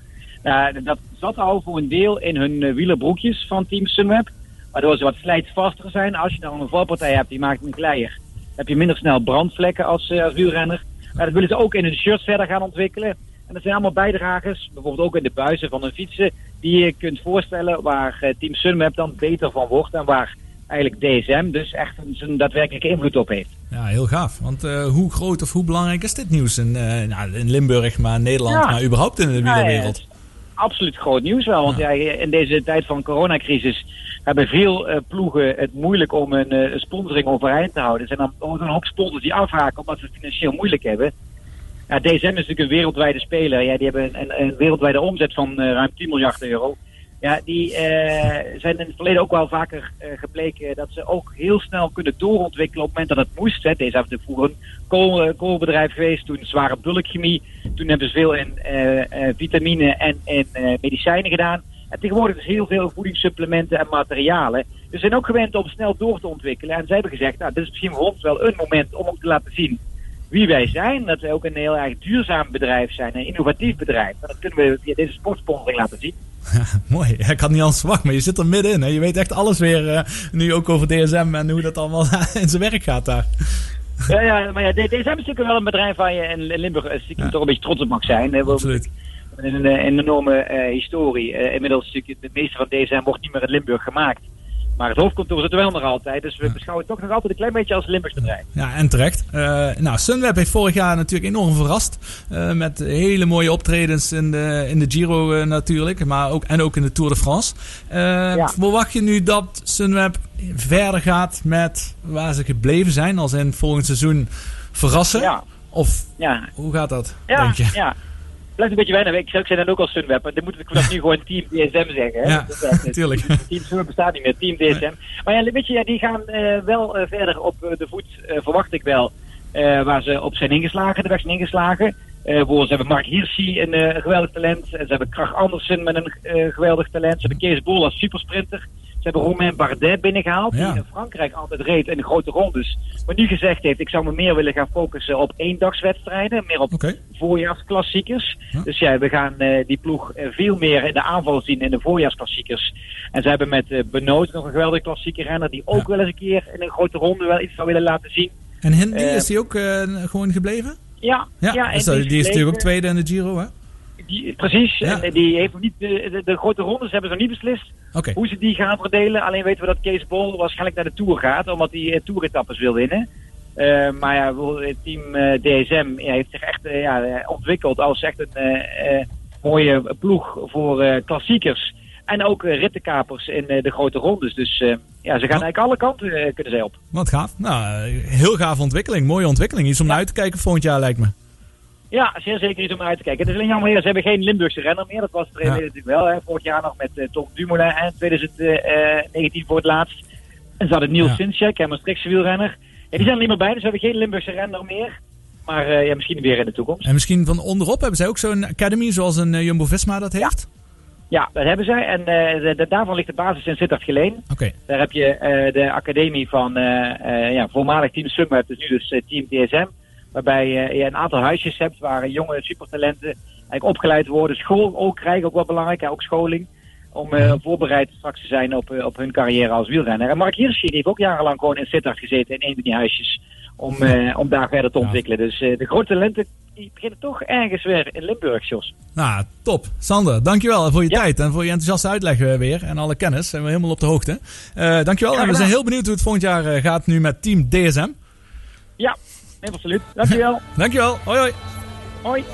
Dat zat al voor een deel in hun eh, wielerbroekjes van Team Sunweb. Waardoor ze wat slijtvaster zijn. Als je dan een valpartij hebt die maakt een glijder, heb je minder snel brandvlekken als, eh, als wielrenner. Maar dat willen ze ook in hun shirts verder gaan ontwikkelen. En dat zijn allemaal bijdragers, bijvoorbeeld ook in de buizen van hun fietsen, die je kunt voorstellen waar eh, Team Sunweb dan beter van wordt en waar eigenlijk DSM dus echt een, zijn daadwerkelijke invloed op heeft. Ja, heel gaaf. Want eh, hoe groot of hoe belangrijk is dit nieuws in, eh, nou, in Limburg, maar Nederland, Ja. maar überhaupt in de ja, wielerwereld? absoluut groot nieuws wel. Want ja. in deze tijd van coronacrisis hebben veel eh, ploegen het moeilijk om een sponsoring overeind te houden. Er zijn dan ook een hoop sponsors die afhaken omdat ze het financieel moeilijk hebben. Ja, DSM is natuurlijk een wereldwijde speler. Ja, die hebben een, een wereldwijde omzet van ruim 10 miljard euro. Ja, die eh, zijn in het verleden ook wel vaker eh, gebleken dat ze ook heel snel kunnen doorontwikkelen op het moment dat het moest. Hè. Deze hebben vroeger een kool, eh, koolbedrijf geweest, toen zware bulkchemie. Toen hebben ze veel in vitamine en, eh, medicijnen gedaan. En tegenwoordig is heel veel voedingssupplementen en materialen. Dus ze zijn ook gewend om snel door te ontwikkelen. En zij hebben gezegd, nou, dit is misschien voor ons wel een moment om ook te laten zien wie wij zijn. Dat wij ook een heel erg duurzaam bedrijf zijn, een innovatief bedrijf. Dat kunnen we via deze sportsponsoring laten zien. Mooi. Ja, ik had niet anders verwacht, maar je zit er middenin. Hè? Je weet echt alles weer, eh, nu ook over DSM en hoe dat allemaal in zijn werk gaat daar. Ja, ja, maar ja, DSM is natuurlijk wel een bedrijf waar je in Limburg eh, Ja. toch een beetje trots op mag zijn. Absoluut. Een, een enorme eh, historie. Eh, inmiddels natuurlijk, de meeste van DSM wordt niet meer in Limburg gemaakt. Maar het hoofdkantoor zit er wel nog altijd. Dus we beschouwen het toch nog altijd een klein beetje als Limburgs bedrijf. Ja, en terecht. Eh, nou, Sunweb heeft vorig jaar natuurlijk enorm verrast. eh, met hele mooie optredens in de, in de Giro eh, natuurlijk. Maar ook, en ook in de Tour de France. Eh, Verwacht je nu dat Sunweb verder gaat met waar ze gebleven zijn? Als in volgend seizoen verrassen? Ja. Of Ja, hoe gaat dat, ja, denk je? ja. Blijft een beetje weinig. Ik, ik zei dan ook al Sunweb. maar Dan moeten we vanaf nu gewoon Team DSM zeggen. Hè? Ja, Dat is echt- tuurlijk. Team Sunweb bestaat niet meer. Team DSM. Maar ja, weet je, ja, die gaan eh, wel eh, verder op eh, de voet, verwacht ik wel. waar ze op zijn ingeslagen, de weg zijn ingeslagen. Bijvoorbeeld, ze hebben Mark Hirschi, een geweldig talent. En ze hebben Krach Andersen met een geweldig talent. Ze hebben Kees Bol als supersprinter. Ze hebben Romain Bardet binnengehaald, Ja. die in Frankrijk altijd reed in de grote rondes. Maar nu gezegd heeft, ik zou me meer willen gaan focussen op eendagswedstrijden. Meer op voorjaarsklassiekers. Ja. Dus ja, we gaan eh, die ploeg eh, veel meer in de aanval zien in de voorjaarsklassiekers. En ze hebben met eh Benoot nog een geweldige klassieke renner die ook Ja. wel eens een keer in een grote ronde wel iets zou willen laten zien. En Hindy, Eh, is die ook eh, gewoon gebleven? Ja, Ja, ja, dus en die is natuurlijk ook tweede in de Giro, hè? Die, precies, Ja. en die heeft nog niet de, grote rondes hebben ze nog niet beslist hoe ze die gaan verdelen. Alleen weten we dat Kees Bol waarschijnlijk naar de Tour gaat, omdat hij eh, Tour-etappes wil winnen. Eh, maar ja, het team eh, DSM ja, heeft zich echt ja, ontwikkeld als echt een mooie ploeg voor klassiekers. En ook rittenkapers in de grote rondes. Dus ja, ze gaan eigenlijk alle kanten kunnen zij op. Wat gaaf. Nou, heel gaaf ontwikkeling. Mooie ontwikkeling. Iets om naar uit te kijken volgend jaar, lijkt me. Ja, zeer zeker iets om uit te kijken. Het is alleen jammer, ja, ze hebben geen Limburgse renner meer. Dat was er Ja. natuurlijk wel. Hè. Vorig jaar nog met eh, Tom Dumoulin en 2019 voor het laatst. En ze hadden Niels Ja. Sinchek, en Maastrichtse wielrenner. Ja, die zijn er niet meer bij, dus we hebben geen Limburgse renner meer. Maar eh, ja, misschien weer in de toekomst. En misschien van onderop hebben zij ook zo'n academy zoals een eh, Jumbo-Visma dat heeft? Ja, dat hebben zij. En de- de- daarvan ligt de basis in Sittard Geleen. Oké. Daar heb je de academie van ja, voormalig Team Sunweb, dus nu dus Team DSM. Waarbij je een aantal huisjes hebt waar jonge supertalenten eigenlijk opgeleid worden. School ook krijgen, ook wel belangrijk, hè, ook scholing. Om eh, voorbereid straks te zijn op, eh, op hun carrière als wielrenner. En Mark Hirschi heeft ook jarenlang gewoon in Sittard gezeten in een van die huisjes. Om, eh, om daar verder te Ja. ontwikkelen. Dus de grote talenten die beginnen toch ergens weer in Limburg, Jos. Nou, top. Sander, dankjewel voor je Ja. tijd en voor je enthousiaste uitleg weer. En alle kennis. Zijn we helemaal op de hoogte. Dankjewel. En we zijn heel benieuwd hoe het volgend jaar gaat nu met Team DSM. Ja, nee, absoluut. Dankjewel. Dankjewel. Hoi hoi. Hoi.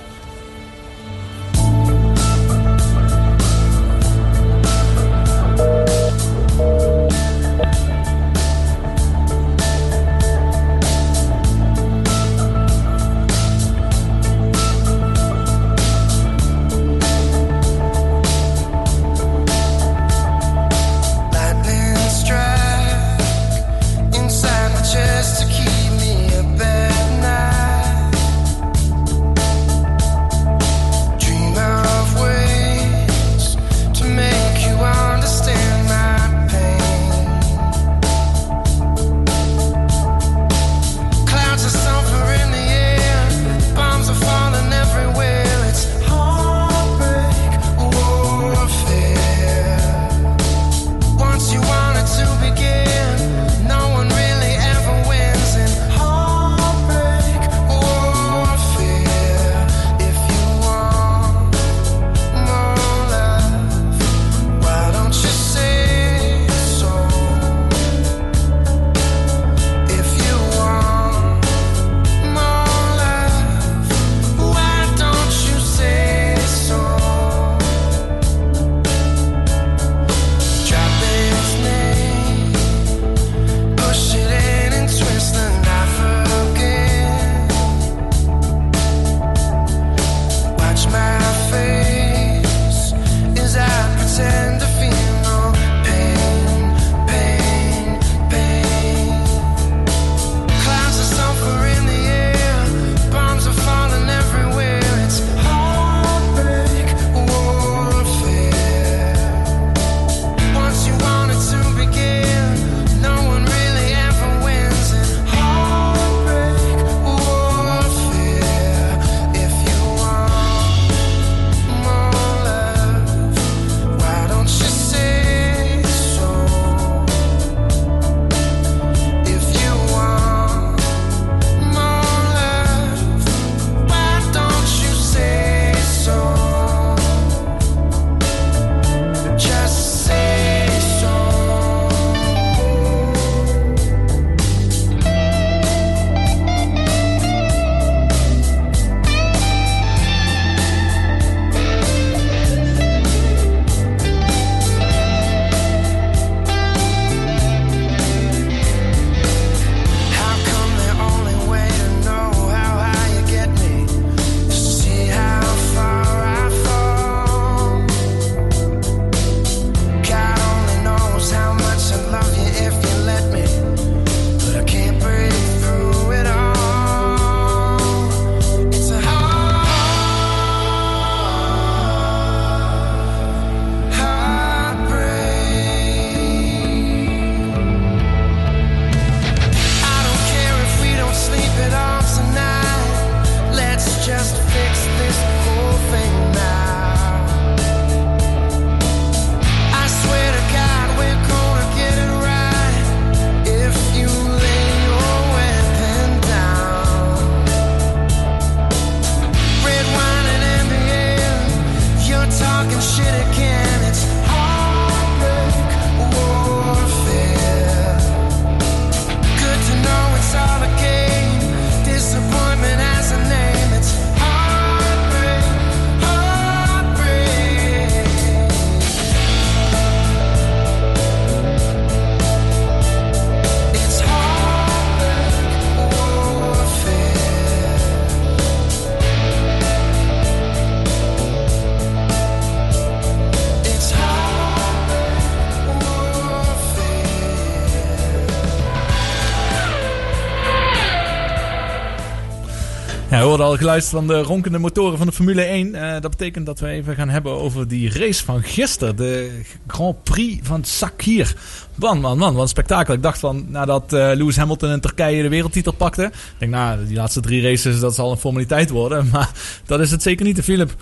Al geluid van de ronkende motoren van de Formule 1. Eh, dat betekent dat we even gaan hebben over die race van gisteren. De Grand Prix van Sakir. Man, man, man, wat een spektakel. Ik dacht van, nadat eh, Lewis Hamilton in Turkije de wereldtitel pakte. Ik denk, nou, die laatste drie races, dat zal een formaliteit worden. Maar dat is het zeker niet, Philip.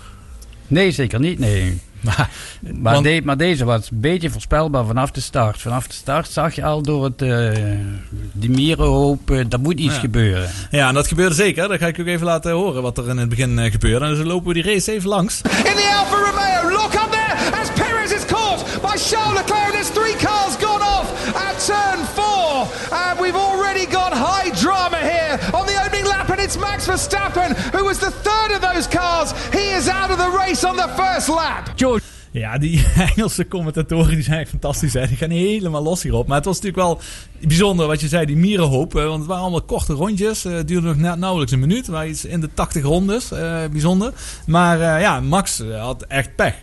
Nee, zeker niet. Nee. Maar, Maar, want- de- maar deze was een beetje voorspelbaar vanaf de start. Vanaf de start zag je al door het, eh die mierenhoop, eh, er moet iets Ja. gebeuren. ja, en dat gebeurde zeker. Dan ga ik ook even laten horen wat er in het begin eh, gebeurde. En dus lopen we die race even langs. In the Alfa Romeo, look up there as Perez is caught by Charles Leclerc. There's three cars gone off at turn And it's Max Verstappen, who was the third of those cars. He is out of the race on the first lap. George. Ja, die Engelse commentatoren die zijn fantastisch. Hè? Die gaan helemaal los hierop. Maar het was natuurlijk wel bijzonder wat je zei, die mierenhoop. Want het waren allemaal korte rondjes. eh, Het duurde nog na- nauwelijks een minuut. Maar iets in de 80 rondes. eh, bijzonder. Maar eh, ja, Max had echt pech.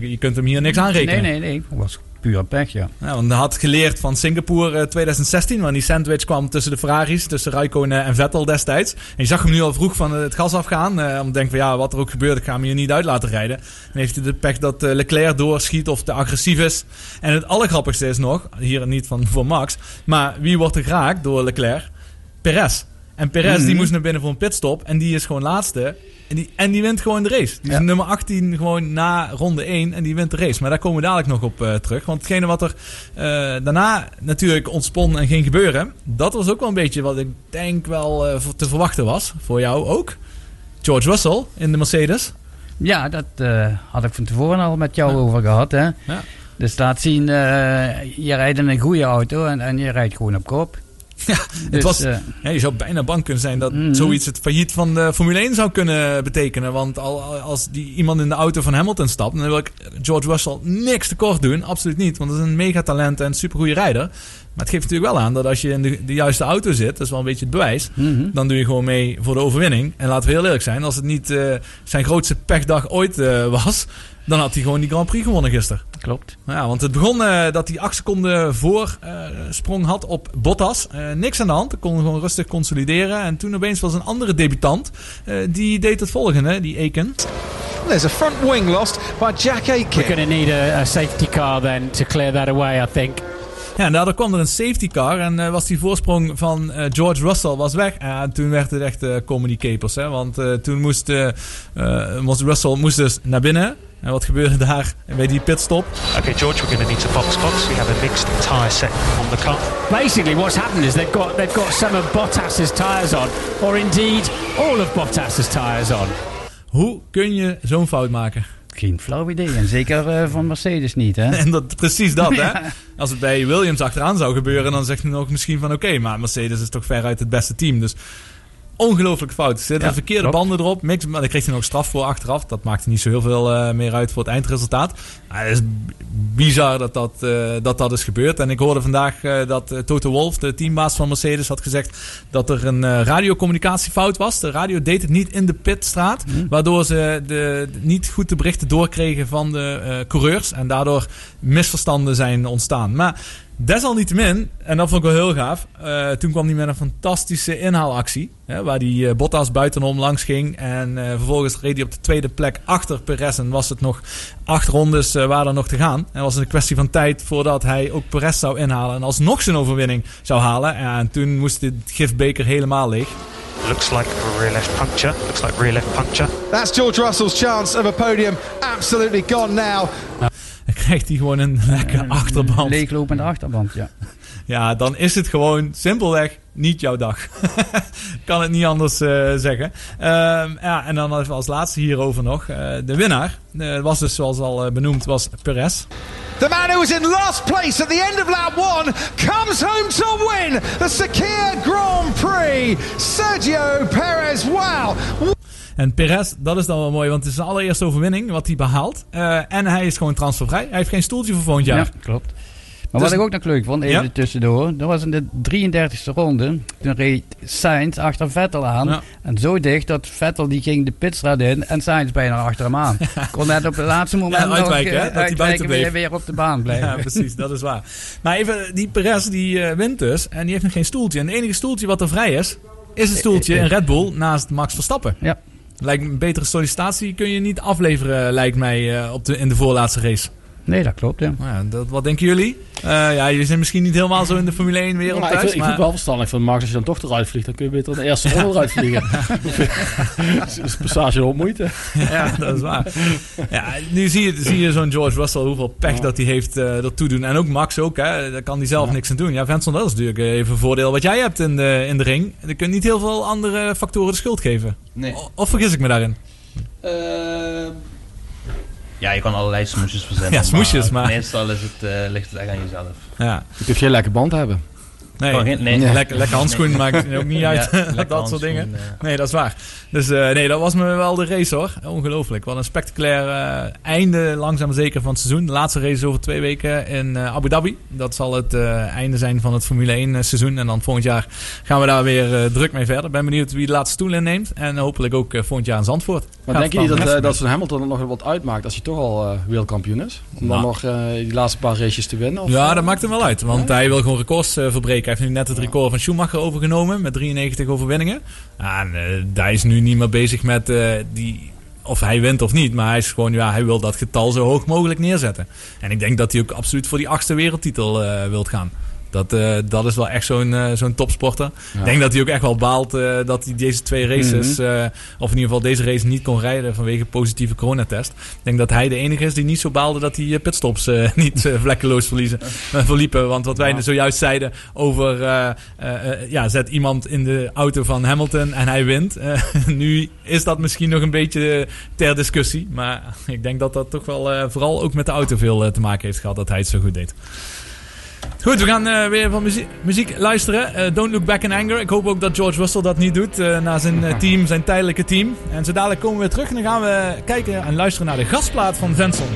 Je kunt hem hier niks aanrekenen. Nee, nee, nee. Het was puur pech, ja. Ja, want hij had geleerd van Singapore eh, 2016, waar die sandwich kwam tussen de Ferraris, tussen Raikkonen en Vettel destijds. En je zag hem nu al vroeg van het gas afgaan, eh, om te denken van ja, wat er ook gebeurt, ik ga hem hier niet uit laten rijden. En heeft hij de pech dat eh, Leclerc doorschiet of te agressief is. En het allergrappigste is nog, hier niet van voor Max, maar wie wordt er geraakt door Leclerc? Perez. En Perez die Mhm. moest naar binnen voor een pitstop en die is gewoon laatste. En die, en die wint gewoon de race. Die is nummer 18 gewoon na ronde 1 en die wint de race. Maar daar komen we dadelijk nog op eh, terug. Want hetgene wat er eh, daarna natuurlijk ontspon en ging gebeuren... dat was ook wel een beetje wat ik denk wel eh, te verwachten was. Voor jou ook. George Russell in de Mercedes. Ja, dat eh, had ik van tevoren al met jou over gehad. Hè? Ja. Dus laat zien, eh, je rijdt in een goede auto en, en je rijdt gewoon op kop. Ja, Dus, het was, eh, ja, je zou bijna bang kunnen zijn dat Mhm. zoiets het failliet van de Formule 1 zou kunnen betekenen. Want al, als die, iemand in de auto van Hamilton stapt, dan wil ik George Russell niks tekort doen. Absoluut niet, want dat is een megatalent en supergoeie rijder. Maar het geeft natuurlijk wel aan dat als je in de, de juiste auto zit, dat is wel een beetje het bewijs, mhm. dan doe je gewoon mee voor de overwinning. En laten we heel eerlijk zijn, als het niet eh, zijn grootste pechdag ooit eh, was, dan had hij gewoon die Grand Prix gewonnen gisteren. Klopt. Nou Ja, want het begon eh, dat hij acht seconden voor eh, sprong had op Bottas. Eh, niks aan de hand. Hij kon gewoon rustig consolideren. En toen opeens was een andere debutant. eh, die deed het volgende, die Aiken. There's a front wing lost by Jack Aitken. We're going to need a, a safety car then to clear that away, I think. Ja, en daardoor kwam er een safety car. En eh, was die voorsprong van eh, George Russell was weg. en toen werd het echt comedy capers. Hè? Want eh, toen moest, moest Russell moest dus naar binnen. En wat gebeurde daar bij die pitstop? Okay, George, we're going to need to box box. We have a mixed tyre set on the car. Basically, what's happened is they've got they've got some of Bottas's tyres on, or indeed all of Bottas's tyres on. Hoe kun je zo'n fout maken? Geen flauw idee. En zeker eh, van Mercedes niet, hè? En dat, precies dat, hè? Ja. Als het bij Williams achteraan zou gebeuren, dan zegt men ook misschien van oké, maar Mercedes is toch veruit het beste team. Dus ongelooflijk fout. Er zitten Ja, verkeerde klopt. banden erop. Mix, maar daar kreeg hij nog straf voor achteraf. Dat maakte niet zo heel veel eh, meer uit voor het eindresultaat. Maar het is bizar dat dat, eh, dat dat is gebeurd. En ik hoorde vandaag eh, dat Toto Wolff, de teambaas van Mercedes, had gezegd dat er een radiocommunicatiefout was. De radio deed het niet in de pitstraat. Waardoor ze de, niet goed de berichten doorkregen van de coureurs. En daardoor misverstanden zijn ontstaan. Maar desalniettemin, en dat vond ik wel heel gaaf. eh, toen kwam hij met een fantastische inhaalactie. Hè, waar die eh, Bottas buitenom langs ging. En eh, vervolgens reed hij op de tweede plek achter Perez. En was het nog acht rondes eh, waren er nog te gaan. En was het een kwestie van tijd voordat hij ook Perez zou inhalen. En alsnog zijn overwinning zou halen. En toen moest de gifbeker helemaal leeg. Looks like a rear left puncture. Looks like rear left puncture. That's George Russell's chance of a podium absolutely gone now. Dan krijgt hij gewoon een lekker Een achterband. Leeglopende achterband, ja. ja, dan is het gewoon simpelweg niet jouw dag. kan het niet anders eh, zeggen. Ehm, ja, en dan even als laatste hierover nog. eh, de winnaar eh, was dus, zoals al eh, benoemd, was Perez. The man who was in last place at the end of lap one comes home to win the Sakir Grand Prix. Sergio Perez, wow. En Perez, dat is dan wel mooi, want het is zijn allereerste overwinning wat hij behaalt. Eh, en hij is gewoon transfervrij. Hij heeft geen stoeltje voor volgend jaar. Ja, klopt. Maar Dus- wat ik ook nog leuk vond, even Ja? tussendoor. Dat was in de 33e ronde. Toen reed Sainz achter Vettel aan. Ja. En zo dicht dat Vettel die ging de pitstraat in en Sainz bijna achter hem aan. Kon net op het laatste moment Ja, uitwijken, nog, hè, eh, dat hij buiten bleef. weer, weer op de baan blijven. Ja, precies, dat is waar. Maar even, die Perez die eh, wint dus en die heeft nog geen stoeltje. En het enige stoeltje wat er vrij is, is een stoeltje in Red Bull naast Max Verstappen. Ja. Lijkt me een betere sollicitatie kun je niet afleveren, lijkt mij, eh, op de, in de voorlaatste race. Nee, dat klopt, ja. Nou ja, dat, wat denken jullie? Eh, ja, jullie zijn misschien niet helemaal zo in de Formule 1 wereld ik, thuis. vind, ik vind maar... het wel verstandig van Max als je dan toch eruit vliegt. Dan kun je beter de eerste ronde eruit vliegen. Dat is een passage op moeite. ja, dat is waar. Ja, nu zie je, zie je zo'n George Russell hoeveel pech dat hij heeft eh ertoe doen. En ook Max ook, hè. daar kan hij zelf niks aan doen. Ja, Vincent, dat is natuurlijk even een voordeel wat jij hebt in de, in de ring. Je kunt niet heel veel andere factoren de schuld geven. Nee. O- Of vergis ik me daarin? Eh, ja, je kan allerlei smoesjes verzinnen. Ja, smoesjes, maar- Meestal is het, eh, ligt het echt aan jezelf. Ja. Je kunt geen lekker band hebben. Nee, geen- nee. Lekker, lekker handschoen Nee. maakt ook niet uit. Ja, dat soort dingen. Nee, dat is waar. Dus eh, nee, dat was me wel de race hoor. Ongelooflijk. Wat een spectaculair eh, einde langzaam zeker van het seizoen. De laatste race is over twee weken in eh, Abu Dhabi. Dat zal het einde zijn van het Formule 1 eh, seizoen. En dan volgend jaar gaan we daar weer druk mee verder. Ben benieuwd wie de laatste stoel inneemt. En hopelijk ook volgend jaar in Zandvoort. Maar denk je niet dat, dat zo'n Hamilton er nog wat uitmaakt als hij toch al wereldkampioen is? Om dan Nou. nog die laatste paar races te winnen? Of, Ja, dat maakt hem wel uit. Want hij wil gewoon records verbreken. Hij heeft nu net het record van Schumacher overgenomen met 93 overwinningen. En, eh, hij is nu niet meer bezig met eh, die, of hij wint of niet. Maar hij is gewoon, ja, hij wil dat getal zo hoog mogelijk neerzetten. En ik denk dat hij ook absoluut voor die achtste wereldtitel eh wilt gaan. Dat, eh, dat is wel echt zo'n eh, zo'n topsporter. Ja. Ik denk dat hij ook echt wel baalt eh, dat hij deze twee races, Mhm. of in ieder geval deze race niet kon rijden vanwege positieve coronatest. Ik denk dat hij de enige is die niet zo baalde dat die pitstops niet vlekkeloos verliezen, verliepen. Want wat wij Ja. zojuist zeiden over, ja, zet iemand in de auto van Hamilton en hij wint. Nu is dat misschien nog een beetje ter discussie. Maar ik denk dat dat toch wel vooral ook met de auto veel te maken heeft gehad dat hij het zo goed deed. Goed, we gaan eh, weer van muziek, muziek luisteren. Eh, Don't Look Back in Anger. Ik hoop ook dat George Russell dat niet doet eh na zijn team, zijn tijdelijke team. En zo dadelijk komen we weer terug en dan gaan we kijken en luisteren naar de gastplaat van Venson.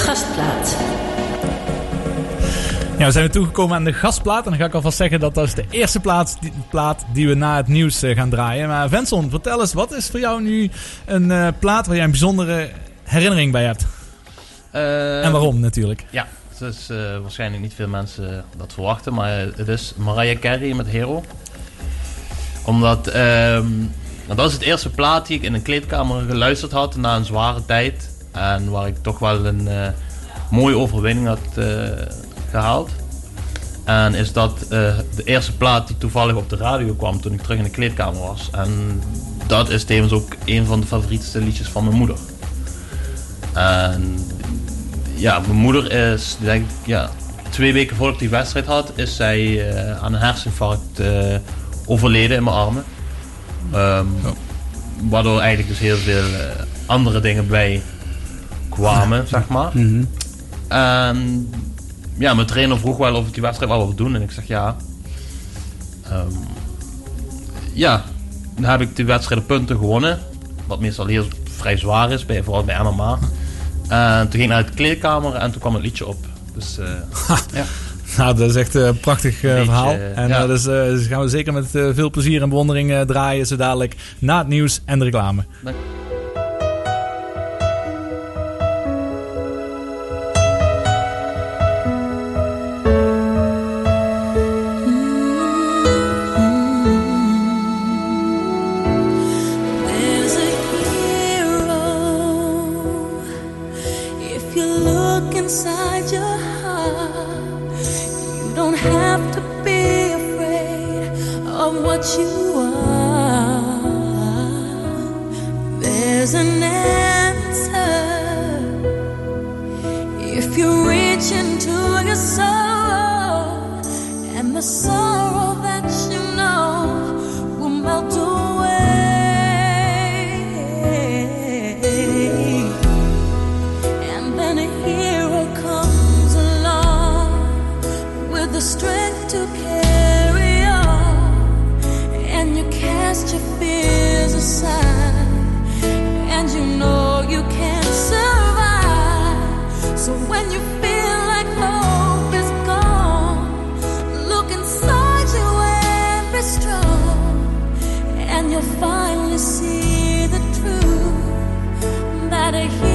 Gastplaat. Ja, we zijn weer toegekomen aan de gastplaat. En dan ga ik alvast zeggen dat dat is de eerste plaat die, plaat die we na het nieuws eh, gaan draaien. Maar Venson, vertel eens, wat is voor jou nu een eh, plaat waar jij een bijzondere herinnering bij hebt? Eh, en waarom natuurlijk? Ja, het is eh, waarschijnlijk niet veel mensen dat verwachten, maar het is Mariah Carey met Hero. Omdat, ehm, dat is het eerste plaat die ik in een kleedkamer geluisterd had na een zware tijd. En waar ik toch wel een eh, mooie overwinning had eh, gehaald. En is dat eh, de eerste plaat die toevallig op de radio kwam toen ik terug in de kleedkamer was. En dat is tevens ook een van de favorietste liedjes van mijn moeder. En ja, mijn moeder is, denk ik, ja, twee weken voordat ik die wedstrijd had, is zij aan een herseninfarct overleden in mijn armen. Ehm, Waardoor eigenlijk dus heel veel andere dingen bij kwamen, zeg maar. En ja, mijn trainer vroeg wel of ik die wedstrijd wel wil doen. En ik zeg ja. Ehm, ja, dan heb ik die wedstrijd punten gewonnen. Wat meestal heel vrij zwaar is, bij, vooral bij MMA. En toen ging ik naar de kleedkamer en toen kwam het liedje op. Dus eh, ja. Nou, dat is echt een prachtig eh, verhaal. eh, En ja. eh, dus, eh, dus gaan we zeker met eh, veel plezier en bewondering eh, draaien. Zo dadelijk na het nieuws en de reclame. There's truth that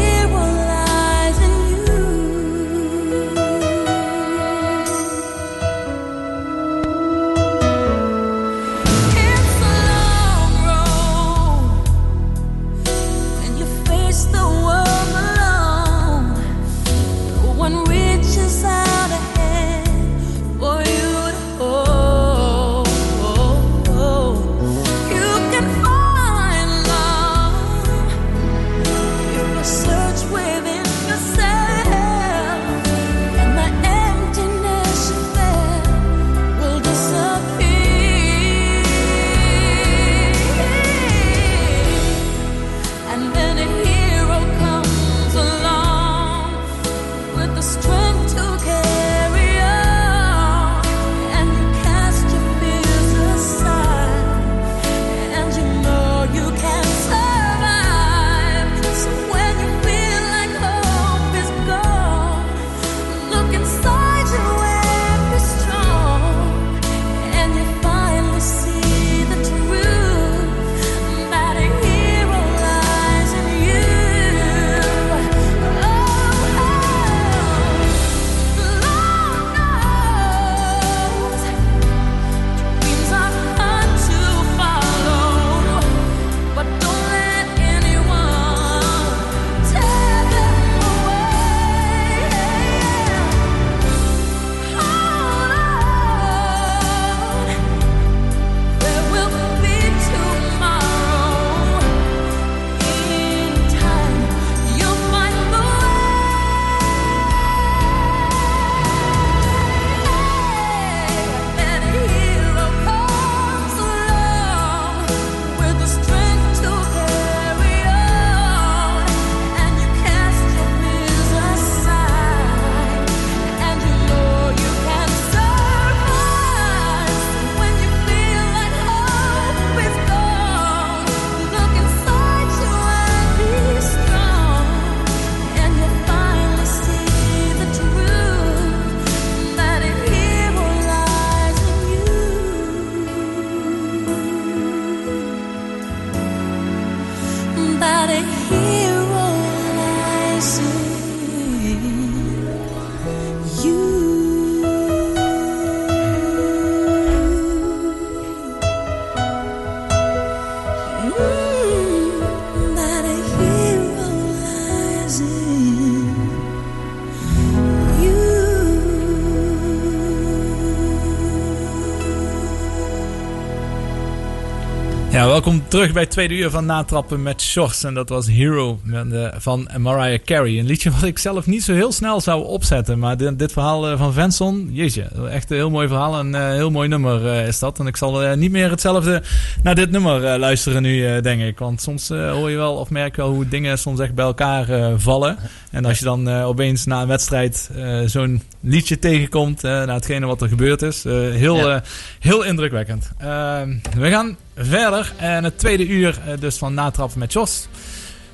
terug bij het tweede uur van Natrappen met Shorts. En dat was Hero eh, van Mariah Carey. Een liedje wat ik zelf niet zo heel snel zou opzetten. Maar dit, dit verhaal eh, van Venson, jeetje, echt een heel mooi verhaal. Een eh, heel mooi nummer is dat. En ik zal niet meer hetzelfde naar dit nummer luisteren nu, denk ik. Want soms hoor je wel of merk je wel hoe dingen soms echt bij elkaar vallen. En als je dan opeens na een wedstrijd zo'n liedje tegenkomt, na hetgene wat er gebeurd is. heel, Ja. heel indrukwekkend. Ehm, we gaan verder. En het tweede uur eh, dus van Natrappen met Jos.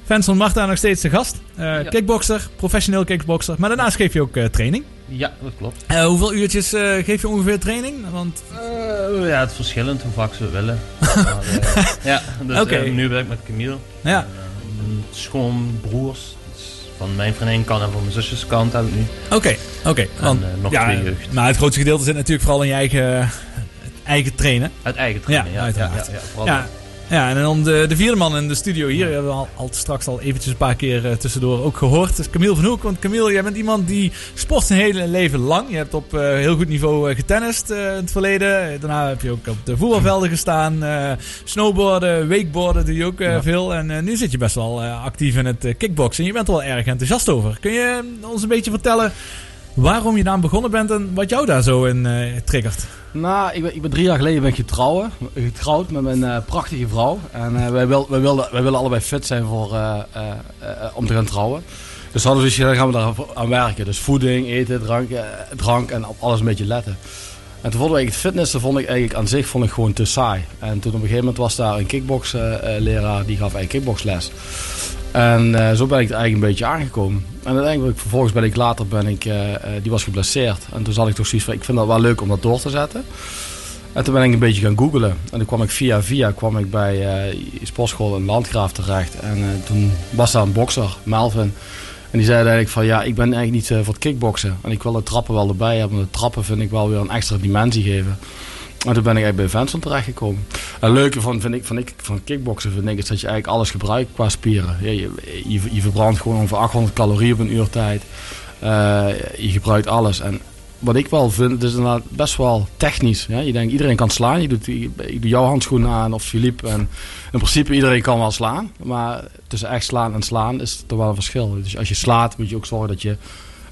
Venson Marta nog steeds de gast. Eh Kickboxer, professioneel kickboxer. Maar daarnaast geef je ook eh, training. Ja, dat klopt. Hoeveel uurtjes geef je ongeveer training? Want ja, het is verschillend hoe vaak ze willen. maar, ja, dus nu ben ik met Camille. Ja. Schoonbroers. Dus van mijn vriendin kant en van mijn zusjes kant heb ik nu. Oké, oké. Eh, nog ja, twee jeugd. Maar het grootste gedeelte zit natuurlijk vooral in je eigen, eigen trainen. Uit eigen trainen, ja. ja, uiteraard. ja, ja, en dan de, de vierde man in de studio hier. Die hebben we al, al straks al eventjes een paar keer eh, tussendoor ook gehoord. Is Camille van Hoek. Want Camille, jij bent iemand die sport zijn hele leven lang. Je hebt op eh, heel goed niveau eh, getennist in het verleden. Daarna heb je ook op de voetbalvelden gestaan. snowboarden, wakeboarden doe je ook Ja. veel. En nu zit je best wel actief in het kickboksen. Je bent er wel erg enthousiast over. Kun je ons een beetje vertellen waarom je daar begonnen bent en wat jou daar zo in eh, triggert? Nou, ik ben, ik ben drie jaar geleden ben ik getrouwen, getrouwd met mijn eh, prachtige vrouw. En eh, wij, wil, wij, wilden, wij willen allebei fit zijn voor, om te gaan trouwen. Dus hadden we gaan we daar aan werken. Dus voeding, eten, drank, drank en op alles een beetje letten. En toen we eigenlijk het vond ik eigenlijk aan zich vond ik gewoon te saai. En toen op een gegeven moment was daar een kickbox-leraar die gaf eigenlijk kickboxles. En eh, zo ben ik er eigenlijk een beetje aangekomen. En uiteindelijk, vervolgens ben ik later, ben ik, eh, eh, die was geblesseerd. En toen zat ik toch zoiets van, ik vind dat wel leuk om dat door te zetten. En toen ben ik een beetje gaan googlen. En toen kwam ik via via kwam ik bij eh sportschool in Landgraaf terecht. En eh, toen was daar een bokser, Melvin. En die zei eigenlijk van, ja, ik ben eigenlijk niet eh, voor het kickboksen. En ik wil de trappen wel erbij hebben. De trappen vind ik wel weer een extra dimensie geven. En toen ben ik eigenlijk bij Venson terechtgekomen. En het leuke van, vind ik, van, ik, van kickboksen vind ik, is dat je eigenlijk alles gebruikt qua spieren. Je, je, je, je verbrandt gewoon ongeveer 800 calorieën op een uur tijd. Eh, je gebruikt alles. En wat ik wel vind, het is inderdaad best wel technisch. Je denkt, iedereen kan slaan. Je doet, jouw handschoenen aan of Philippe. En in principe iedereen kan wel slaan. Maar tussen echt slaan en slaan is er wel een verschil. Dus als je slaat moet je ook zorgen dat je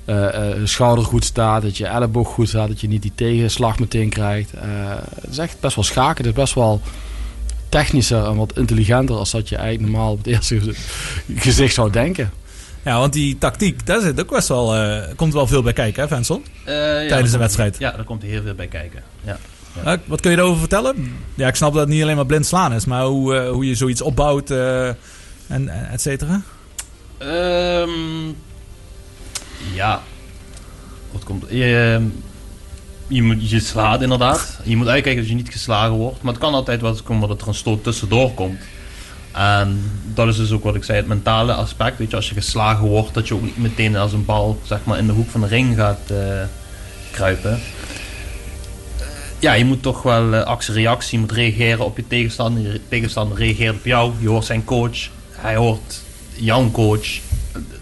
eh, eh, schouder goed staat. Dat je elleboog goed staat. Dat je niet die tegenslag meteen krijgt. Eh, het is echt best wel schaken. Het is best wel technischer en wat intelligenter als dat je eigenlijk normaal op het eerste gezicht zou denken. Ja, want die tactiek, daar zit ook best wel, eh, komt wel veel bij kijken, hè, Venson? Eh, ja, Tijdens komt- wedstrijd. Ja, daar komt heel veel bij kijken. Ja. Ja. Eh, wat kun je daarover vertellen? Ja, ik snap dat het niet alleen maar blind slaan is, maar hoe, hoe je zoiets opbouwt en et cetera. Ehm, ja. Wat komt je, je, moet, je slaat inderdaad. Je moet uitkijken dat je niet geslagen wordt. Maar het kan altijd wel eens komen dat er een stoot tussendoor komt. En dat is dus ook wat ik zei, het mentale aspect. Weet je, als je geslagen wordt, dat je ook niet meteen als een bal zeg maar, in de hoek van de ring gaat eh, kruipen. Eh, Ja, je moet toch wel eh, actie-reactie, je moet reageren op je tegenstander. Je tegenstander reageert op jou. Je hoort zijn coach, hij hoort jouw coach.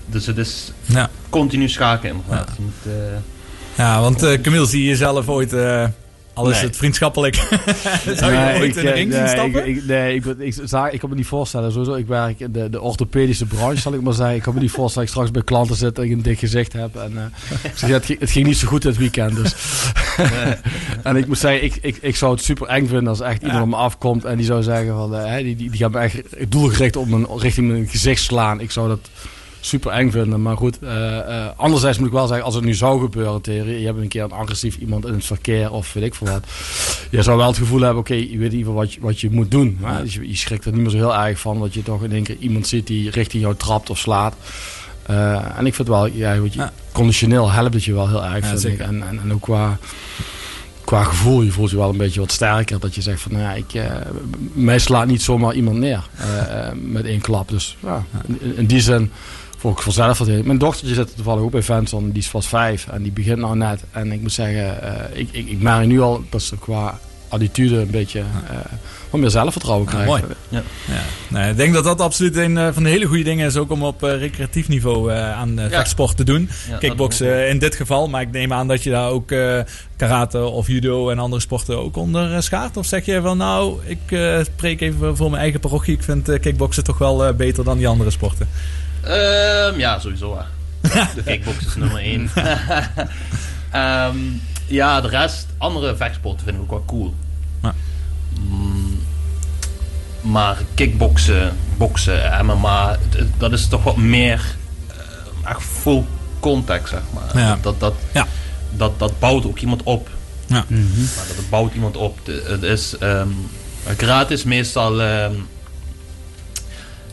Dus het is Ja. continu schaken inderdaad. Moet, eh, Ja, want Camille, zie je jezelf ooit, al is Nee. het vriendschappelijk, zou je Nee, ooit ik, in de eh, ring zien nee, stappen? Ik, ik, nee, ik, ik, za- ik kan me niet voorstellen. Sowieso, ik werk in de, de orthopedische branche, zal ik maar zeggen. Ik kan me niet voorstellen dat ik straks bij klanten zit en ik een dik gezicht heb. En, ik zeg, ja, het, ging, het ging niet zo goed dit weekend. Dus. en ik moet zeggen, ik, ik, ik zou het super eng vinden als echt iemand op me afkomt en die zou zeggen van, eh, die, die, die gaat me echt doelgericht op mijn, richting mijn gezicht slaan. Ik zou dat super eng vinden. Maar goed, eh, eh, anderzijds moet ik wel zeggen, als het nu zou gebeuren, Thierry, je hebt een keer een agressief iemand in het verkeer of weet ik veel wat. Je zou wel het gevoel hebben, oké, je weet in ieder geval wat je, wat je moet doen. hè. Dus je, je schrikt er niet meer zo heel erg van, dat je toch in één keer iemand ziet die richting jou trapt of slaat. Eh, en ik vind wel, ja, je, conditioneel helpt het je wel heel erg. Ja, vind. En, en, en ook qua, qua gevoel, je voelt je wel een beetje wat sterker. Dat je zegt van, nou ja, ik, mij slaat niet zomaar iemand neer met één klap. Dus ja, in, in die zin voel ik vanzelf wat Mijn dochtertje zit toevallig ook bij Venson, die is pas vijf en die begint nou net. En ik moet zeggen, eh, ik, ik, ik merk nu al dat ze qua attitude een beetje eh, wat meer zelfvertrouwen Ja, krijgen. mooi. Ja. Ja. Nee, ik denk dat dat absoluut een eh, van de hele goede dingen is. Ook om op recreatief niveau eh, aan Ja. vechtsport te doen. Ja, Kickboksen in dit geval. Maar ik neem aan dat je daar ook eh, karate of judo en andere sporten ook onder eh, schaart. Of zeg je van nou, ik eh, spreek even voor mijn eigen parochie. Ik vind eh, kickboksen toch wel eh, beter dan die andere sporten. Ehm, ja, sowieso. De kickbox is nummer 1. ja, de rest, andere vechtsporten vinden we ook wel cool. Ja. Mm, maar kickboksen, boksen, MMA, dat is toch wat meer eh, echt full contact, zeg maar. Ja. Dat, dat, dat, Ja. dat, dat bouwt ook iemand op. Ja. Maar dat, bouwt iemand op. Het is ehm gratis meestal. ehm,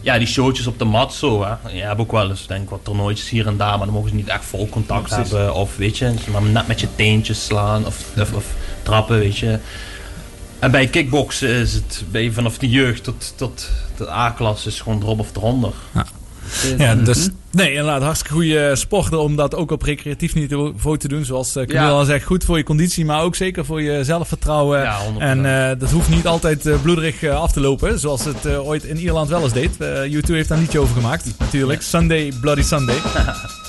ja, die showtjes op de mat zo. Hè. Je hebt ook wel eens denk ik wat toernooitjes hier en daar, maar dan mogen ze niet echt vol contact Ja, precies. hebben. Of weet je, maar net met je teentjes slaan of, of, of trappen, weet je. En bij kickboksen is het bij vanaf de jeugd tot, tot de A-klasse is gewoon erop of eronder. Ja, dus nee, inderdaad, hartstikke goede sporten om dat ook op recreatief niveau te doen. Zoals uh, Camille Ja. al zegt, goed voor je conditie, maar ook zeker voor je zelfvertrouwen. Ja, 100%. en eh, dat hoeft niet altijd eh, bloederig eh, af te lopen, zoals het eh, ooit in Ierland wel eens deed. Eh U2 heeft daar een liedje over gemaakt, natuurlijk. Sunday, Bloody Sunday.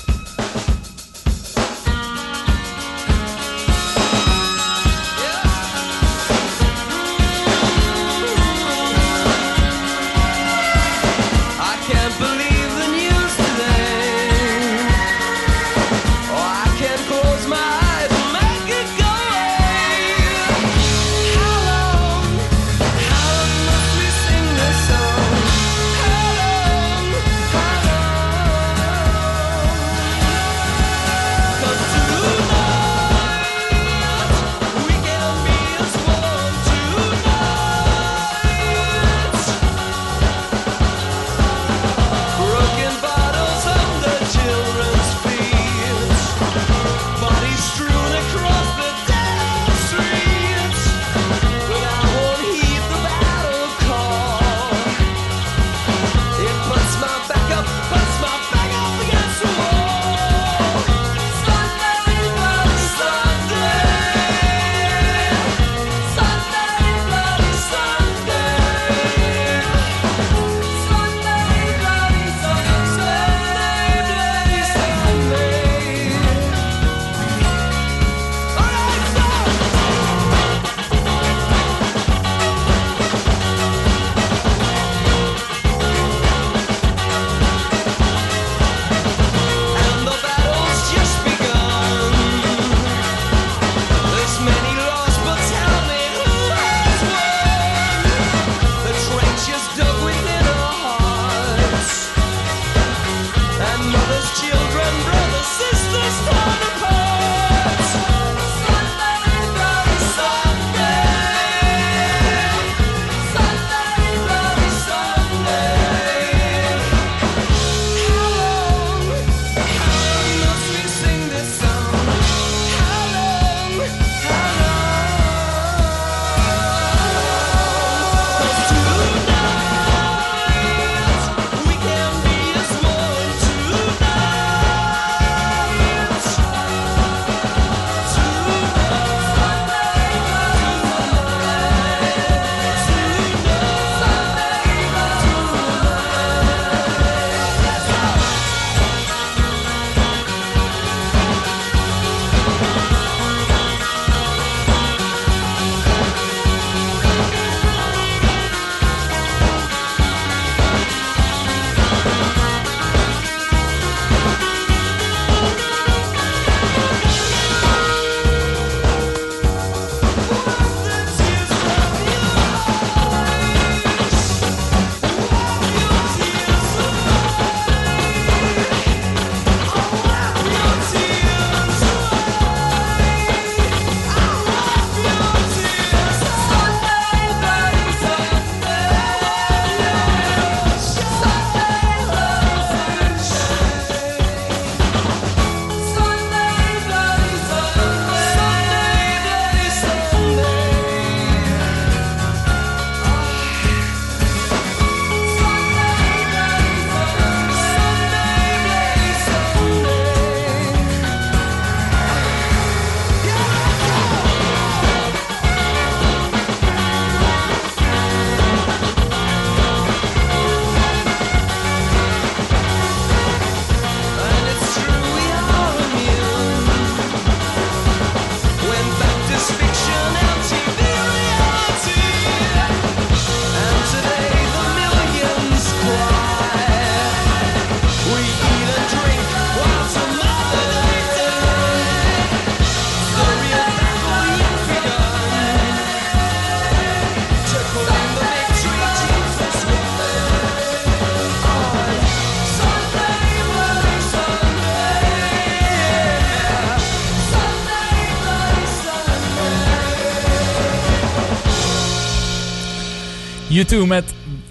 U2 met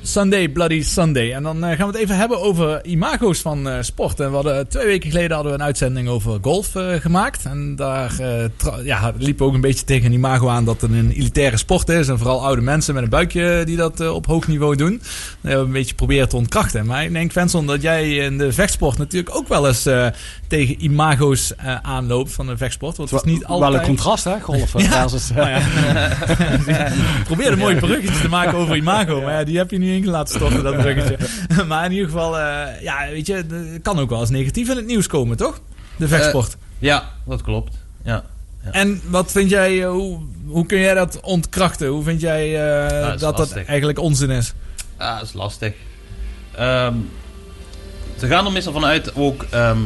Sunday Bloody Sunday. En dan eh, gaan we het even hebben over imago's van eh, sport. En we hadden, twee weken geleden hadden we een uitzending over golf eh, gemaakt. En daar eh, ja, liep ook een beetje tegen een imago aan dat het een elitaire sport is. En vooral oude mensen met een buikje die dat eh, op hoog niveau doen. Dat hebben we een beetje proberen te ontkrachten. Maar ik denk, Venson, dat jij in de vechtsport natuurlijk ook wel eens eh, tegen imago's eh, aanloopt van de vechtsport. Want het is niet Wel altijd... een contrast, hè? Golfen. Ja. versus, eh, Nou ja. Probeer een mooie bruggetjes te maken over imago. Maar ja, die heb je nu in laten storten, dat bruggetje. maar in ieder geval, eh, ja, weet je, het kan ook wel eens negatief in het nieuws komen, toch? De vechtsport. Eh, ja, dat klopt. Ja. ja. En wat vind jij, eh, hoe, hoe kun jij dat ontkrachten? Hoe vind jij dat dat dat lastig. eigenlijk onzin is? Ja, dat is lastig. Ehm, ze gaan er meestal vanuit ook ehm,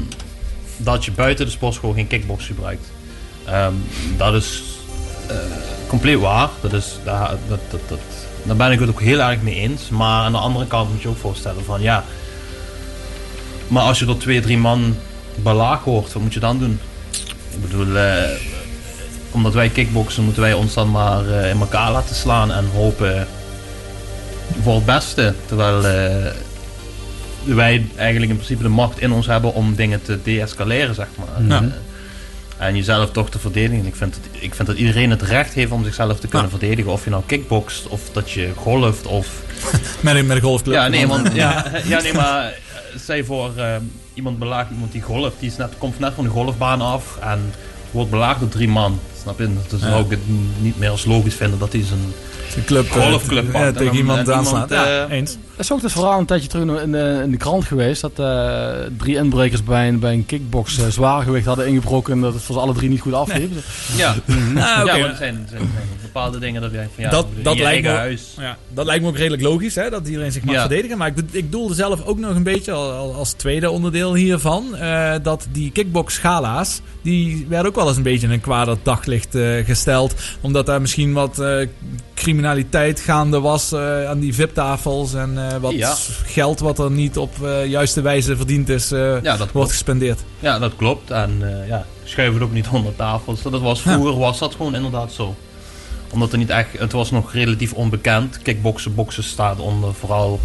dat je buiten de sportschool geen kickbox gebruikt. Ehm, dat is compleet waar. Dat is, dat, dat, dat, daar ben ik het ook heel erg mee eens. Maar aan de andere kant moet je ook voorstellen van ja. Maar als je door twee, drie man belaag hoort, wat moet je dan doen? Ik bedoel, eh, omdat wij kickboksen, moeten wij ons dan maar eh, in elkaar laten slaan en hopen voor het beste. Terwijl eh, wij eigenlijk in principe de macht in ons hebben om dingen te deescaleren, zeg maar. Ja. En jezelf toch te verdedigen. Ik vind, dat, ik vind dat iedereen het recht heeft om zichzelf te kunnen verdedigen. Of je nou kickbokst, of dat je golft, of... Met een, met een golfclub. Ja, nee, want, ja, ja, nee maar eh, stel voor eh, iemand belaagt iemand die golft. Die is net, komt net van de golfbaan af en wordt belaagd door drie man. Snap je? Dus dan zou ik het niet meer als logisch vinden dat hij zijn Een club, eh, golfclub ja, pakt en tegen iemand en aanslaat. Ja, eh, eens. Dat is ook het verhaal een tijdje terug in de, in de krant geweest. Dat eh, drie inbrekers bij een, bij een kickbox eh, zwaargewicht hadden ingebroken. En dat het voor ze alle drie niet goed afliep. Ja, Ah, oké. ja maar er zijn, er zijn, er zijn bepaalde dingen dat jij van ja, dat, dat, lijkt me, huis. Ja, dat lijkt me ook redelijk logisch, hè, dat iedereen zich mag Ja. verdedigen. Maar ik, ik doelde zelf ook nog een beetje al, al als tweede onderdeel hiervan. eh, dat die kickbox-schala's, die werden ook wel eens een beetje in een kwader daglicht eh, gesteld. Omdat daar misschien wat eh, criminaliteit gaande was eh, aan die VIP-tafels. En eh, wat Ja. geld wat er niet op eh, juiste wijze verdiend is, Ja, dat wordt klopt. gespendeerd. Ja, dat klopt. En ja, schuiven het ook niet onder tafels. Dat was vroeger was dat gewoon inderdaad zo. Omdat er niet echt, het was nog relatief onbekend. Kickboksen, boksen staat onder vooral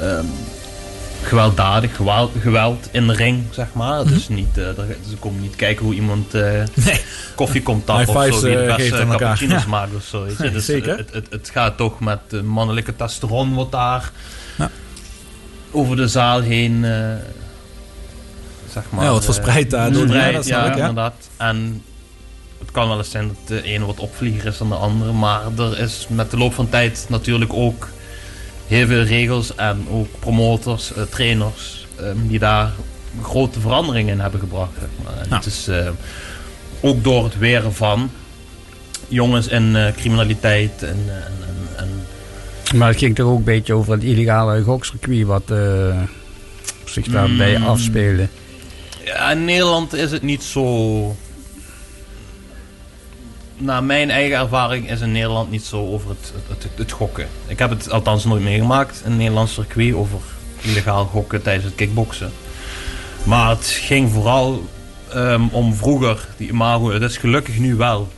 ehm, gewelddadig, geweld, geweld in de ring, zeg maar. Dus niet, eh, ze komen niet kijken hoe iemand eh, koffie komt tappen of zo, wie de eh, beste cappuccino's Ja. maakt of zo. Nee, Dus zeker. Het, het, het gaat toch met de mannelijke testosteron wat daar Ja. over de zaal heen, zeg maar. Ja, wat verspreidt daar door. verspreid, Ja, dat ja, ik, ja. inderdaad. En het kan wel eens zijn dat de ene wat opvlieger is dan de andere. Maar er is met de loop van tijd natuurlijk ook heel veel regels en ook promotors, eh, trainers, ehm, die daar grote veranderingen in hebben gebracht. Zeg maar. En Ja. het is eh, ook door het weren van jongens in eh, criminaliteit en, en, en, en Maar het ging toch ook een beetje over het illegale gokcircuit wat zich daarbij Mm. afspeelde. Ja, in Nederland is het niet zo. Naar mijn eigen ervaring is in Nederland niet zo over het, het, het, gokken. Ik heb het althans nooit meegemaakt in het Nederlands circuit over illegaal gokken tijdens het kickboksen. Maar het ging vooral ehm, om vroeger, die imago. Het is gelukkig nu wel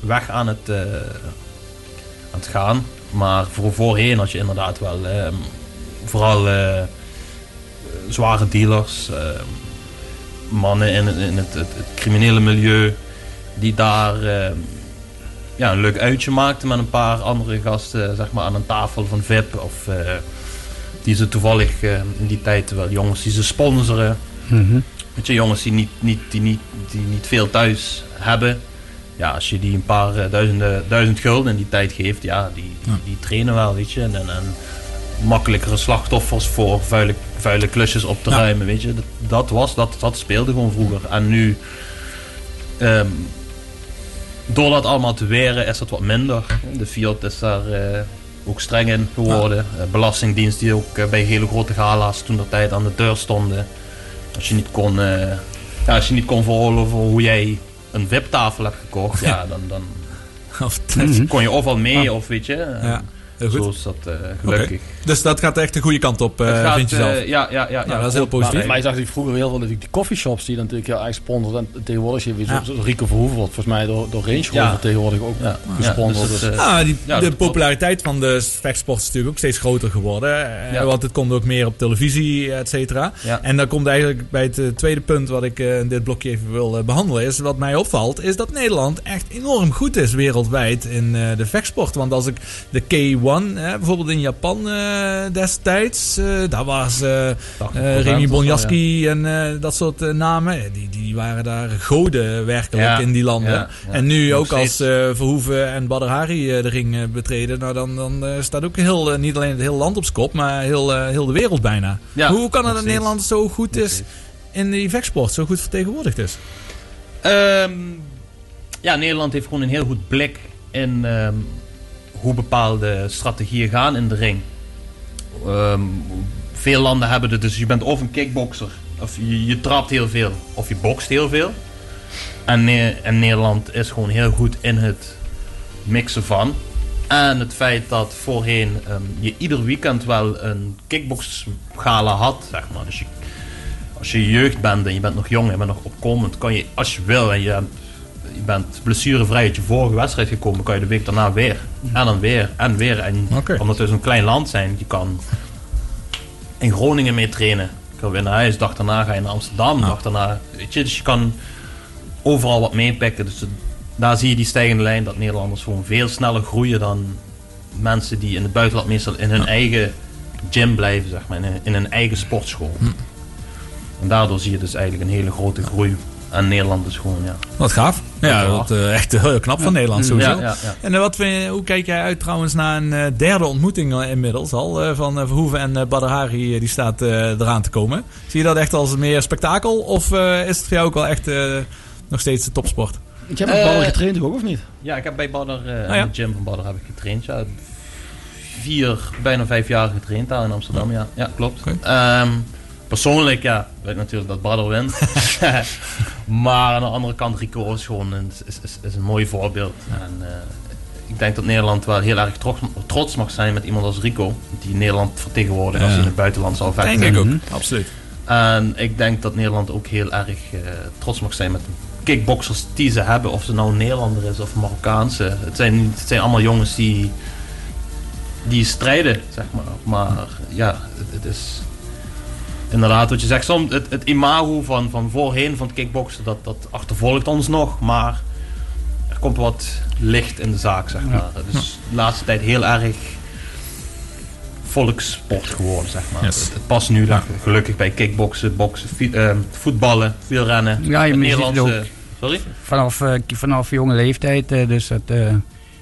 weg aan het, eh, aan het gaan. Maar voor voorheen had je inderdaad wel ehm, vooral eh, zware dealers. ehm, mannen in, in het, het criminele milieu die daar eh, ja, een leuk uitje maakten met een paar andere gasten zeg maar, aan een tafel van VIP of eh, die ze toevallig eh, in die tijd wel jongens die ze sponsoren. Mhm. Weet je, jongens die niet, niet, die, niet, die niet veel thuis hebben. Ja, als je die een paar eh, duizenden, duizend gulden in die tijd geeft, ja, die, die, die trainen wel, weet je. En, en, en makkelijkere slachtoffers voor vuile, vuile klusjes op te Ja. ruimen, weet je. Dat, dat was, dat, dat speelde gewoon vroeger. En nu, ehm, door dat allemaal te weren, is dat wat minder. De Fiat is daar eh, ook streng in geworden. Eh, Belastingdienst die ook eh, bij hele grote gala's toen de tijd aan de deur stonden. Als je niet kon, ja, als je niet kon veroorloven hoe jij een VIP-tafel hebt gekocht, ja, dan, dan Of kon je ofwel mee of weet je. Ja. Heel goed. Zo is dat eh, gelukkig. Dus dat gaat echt de goede kant op, eh, gaat, vind je eh, zelf? ja, ja, ja, Nou, ja, dat is heel positief. Maar je zag natuurlijk vroeger heel veel natuurlijk die coffeeshops die natuurlijk heel erg sponsoren. En tegenwoordig je weer zo- Rico Verhoeven wordt volgens mij door, door Range Rover tegenwoordig ook gesponsord. Ja, dus Dus, Ah, die, de populariteit van de vechtsport is natuurlijk ook steeds groter geworden. eh, Ja. Want het komt ook meer op televisie, et cetera. Ja. En dan komt eigenlijk bij het eh, tweede punt wat ik eh, in dit blokje even wil eh, behandelen. Is wat mij opvalt, is dat Nederland echt enorm goed is wereldwijd in eh, de vechtsport. Want als ik de K1, eh, bijvoorbeeld in Japan eh, destijds, eh, daar was eh 80% Remy zo, Bonjaski en eh, dat soort namen. Die, die waren daar goden werkelijk Ja. in die landen. Ja, ja. En nu ook als steeds. eh, Verhoeven en Badr Hari eh, de ring betreden, nou dan, dan eh, staat ook heel, niet alleen het hele land op z'n kop, maar heel, heel de wereld bijna. Ja, Hoe kan het dat. Nederland zo goed Nog is steeds. in die vechtsport, zo goed vertegenwoordigd is? Ehm, ja, Nederland heeft gewoon een heel goed blik in ehm, hoe bepaalde strategieën gaan in de ring. Ehm, veel landen hebben het, dus je bent of een kickboxer, of je, je trapt heel veel, of je bokst heel veel. En, en Nederland is gewoon heel goed in het mixen van. En het feit dat voorheen ehm, je ieder weekend wel een kickboxgala had, zeg maar. Dus je, als je jeugd bent en je bent nog jong en bent nog opkomend, kan je als je wil en je, hebt- je bent blessurevrij uit je vorige wedstrijd gekomen, kan je de week daarna weer. En dan weer en weer. En omdat we zo'n klein land zijn, je kan in Groningen mee trainen. Je kan weer naar huis, dag daarna ga je naar Amsterdam, dag daarna. Weet je, dus je kan overal wat meepikken. Dus daar zie je die stijgende lijn dat Nederlanders gewoon veel sneller groeien dan mensen die in het buitenland meestal in hun eigen gym blijven, zeg maar, in hun, in hun eigen sportschool. En daardoor zie je dus eigenlijk een hele grote groei. En Nederland is gewoon, ja. Wat gaaf. Ja, Ja. dat eh, echt heel knap van Nederland Ja, sowieso. ja, ja. En eh, wat vind je- hoe kijk jij uit trouwens naar een eh, derde ontmoeting eh, inmiddels al eh, van eh, Verhoeven en eh, Badr Hari eh, die staat eh, eraan te komen? Zie je dat echt als meer spektakel of eh, is het voor jou ook wel echt eh, nog steeds de topsport? Je hebt met ballen Eh, getraind ook, of niet? Ja, ik heb bij Badr, eh, Ah, ja. de gym van Badr heb ik getraind. Ja. Vier, bijna vijf jaar getraind daar in Amsterdam, ja. Ja, klopt. Ehm, persoonlijk, ja, weet ik natuurlijk dat Badr wint. maar aan de andere kant, Rico is gewoon een, is, is, is een mooi voorbeeld. En, eh, ik denk dat Nederland wel heel erg trots, trots mag zijn met iemand als Rico. Die Nederland vertegenwoordigt als hij in het buitenland zou vechten. Denk ik ook, Mhm. absoluut. En ik denk dat Nederland ook heel erg eh, trots mag zijn met de kickboxers die ze hebben. Of ze nou een Nederlander is of een Marokkaanse. Het zijn, het zijn allemaal jongens die, die strijden, zeg maar. Maar ja, het, het is inderdaad wat je zegt. Soms het, het imago van, van voorheen van het kickboksen, dat, dat achtervolgt ons nog. Maar er komt wat licht in de zaak, zeg maar. Is de laatste tijd heel erg volkssport geworden, zeg maar. Yes. Het, het past nu gelukkig bij kickboksen, boksen, eh, voetballen, wielrennen. Ja, je het Nederlandse... Sorry? Vanaf, eh, vanaf jonge leeftijd, eh, dus dat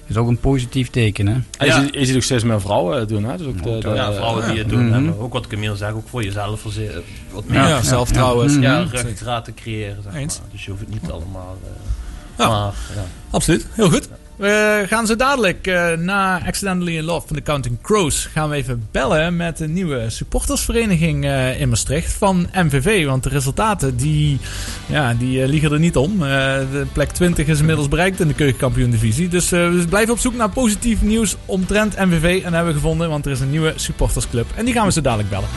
is ook een positief teken. Hè? En je, Ja. ziet, je ziet ook steeds meer vrouwen het doen. Hè? Dus ook de, de- ja, vrouwen die het doen. En ook wat Camille zegt, ook voor jezelf verze- wat meer Ja, ja, zelfvertrouwen. Ja. ja, Mhm. ruggengraat te creëren. Zeg maar. Dus je hoeft het niet allemaal... eh, Ja. Maar, ja. Absoluut, heel goed. We gaan zo dadelijk eh, na Accidentally in Love van de Counting Crows gaan we even bellen met de nieuwe supportersvereniging eh, in Maastricht van MVV. Want de resultaten die, ja, die eh, liegen er niet om. De plek 20 is inmiddels bereikt in de keukenkampioen divisie. Dus we blijven op zoek naar positief nieuws omtrent MVV. En hebben we gevonden, want er is een nieuwe supportersclub. En die gaan we zo dadelijk bellen.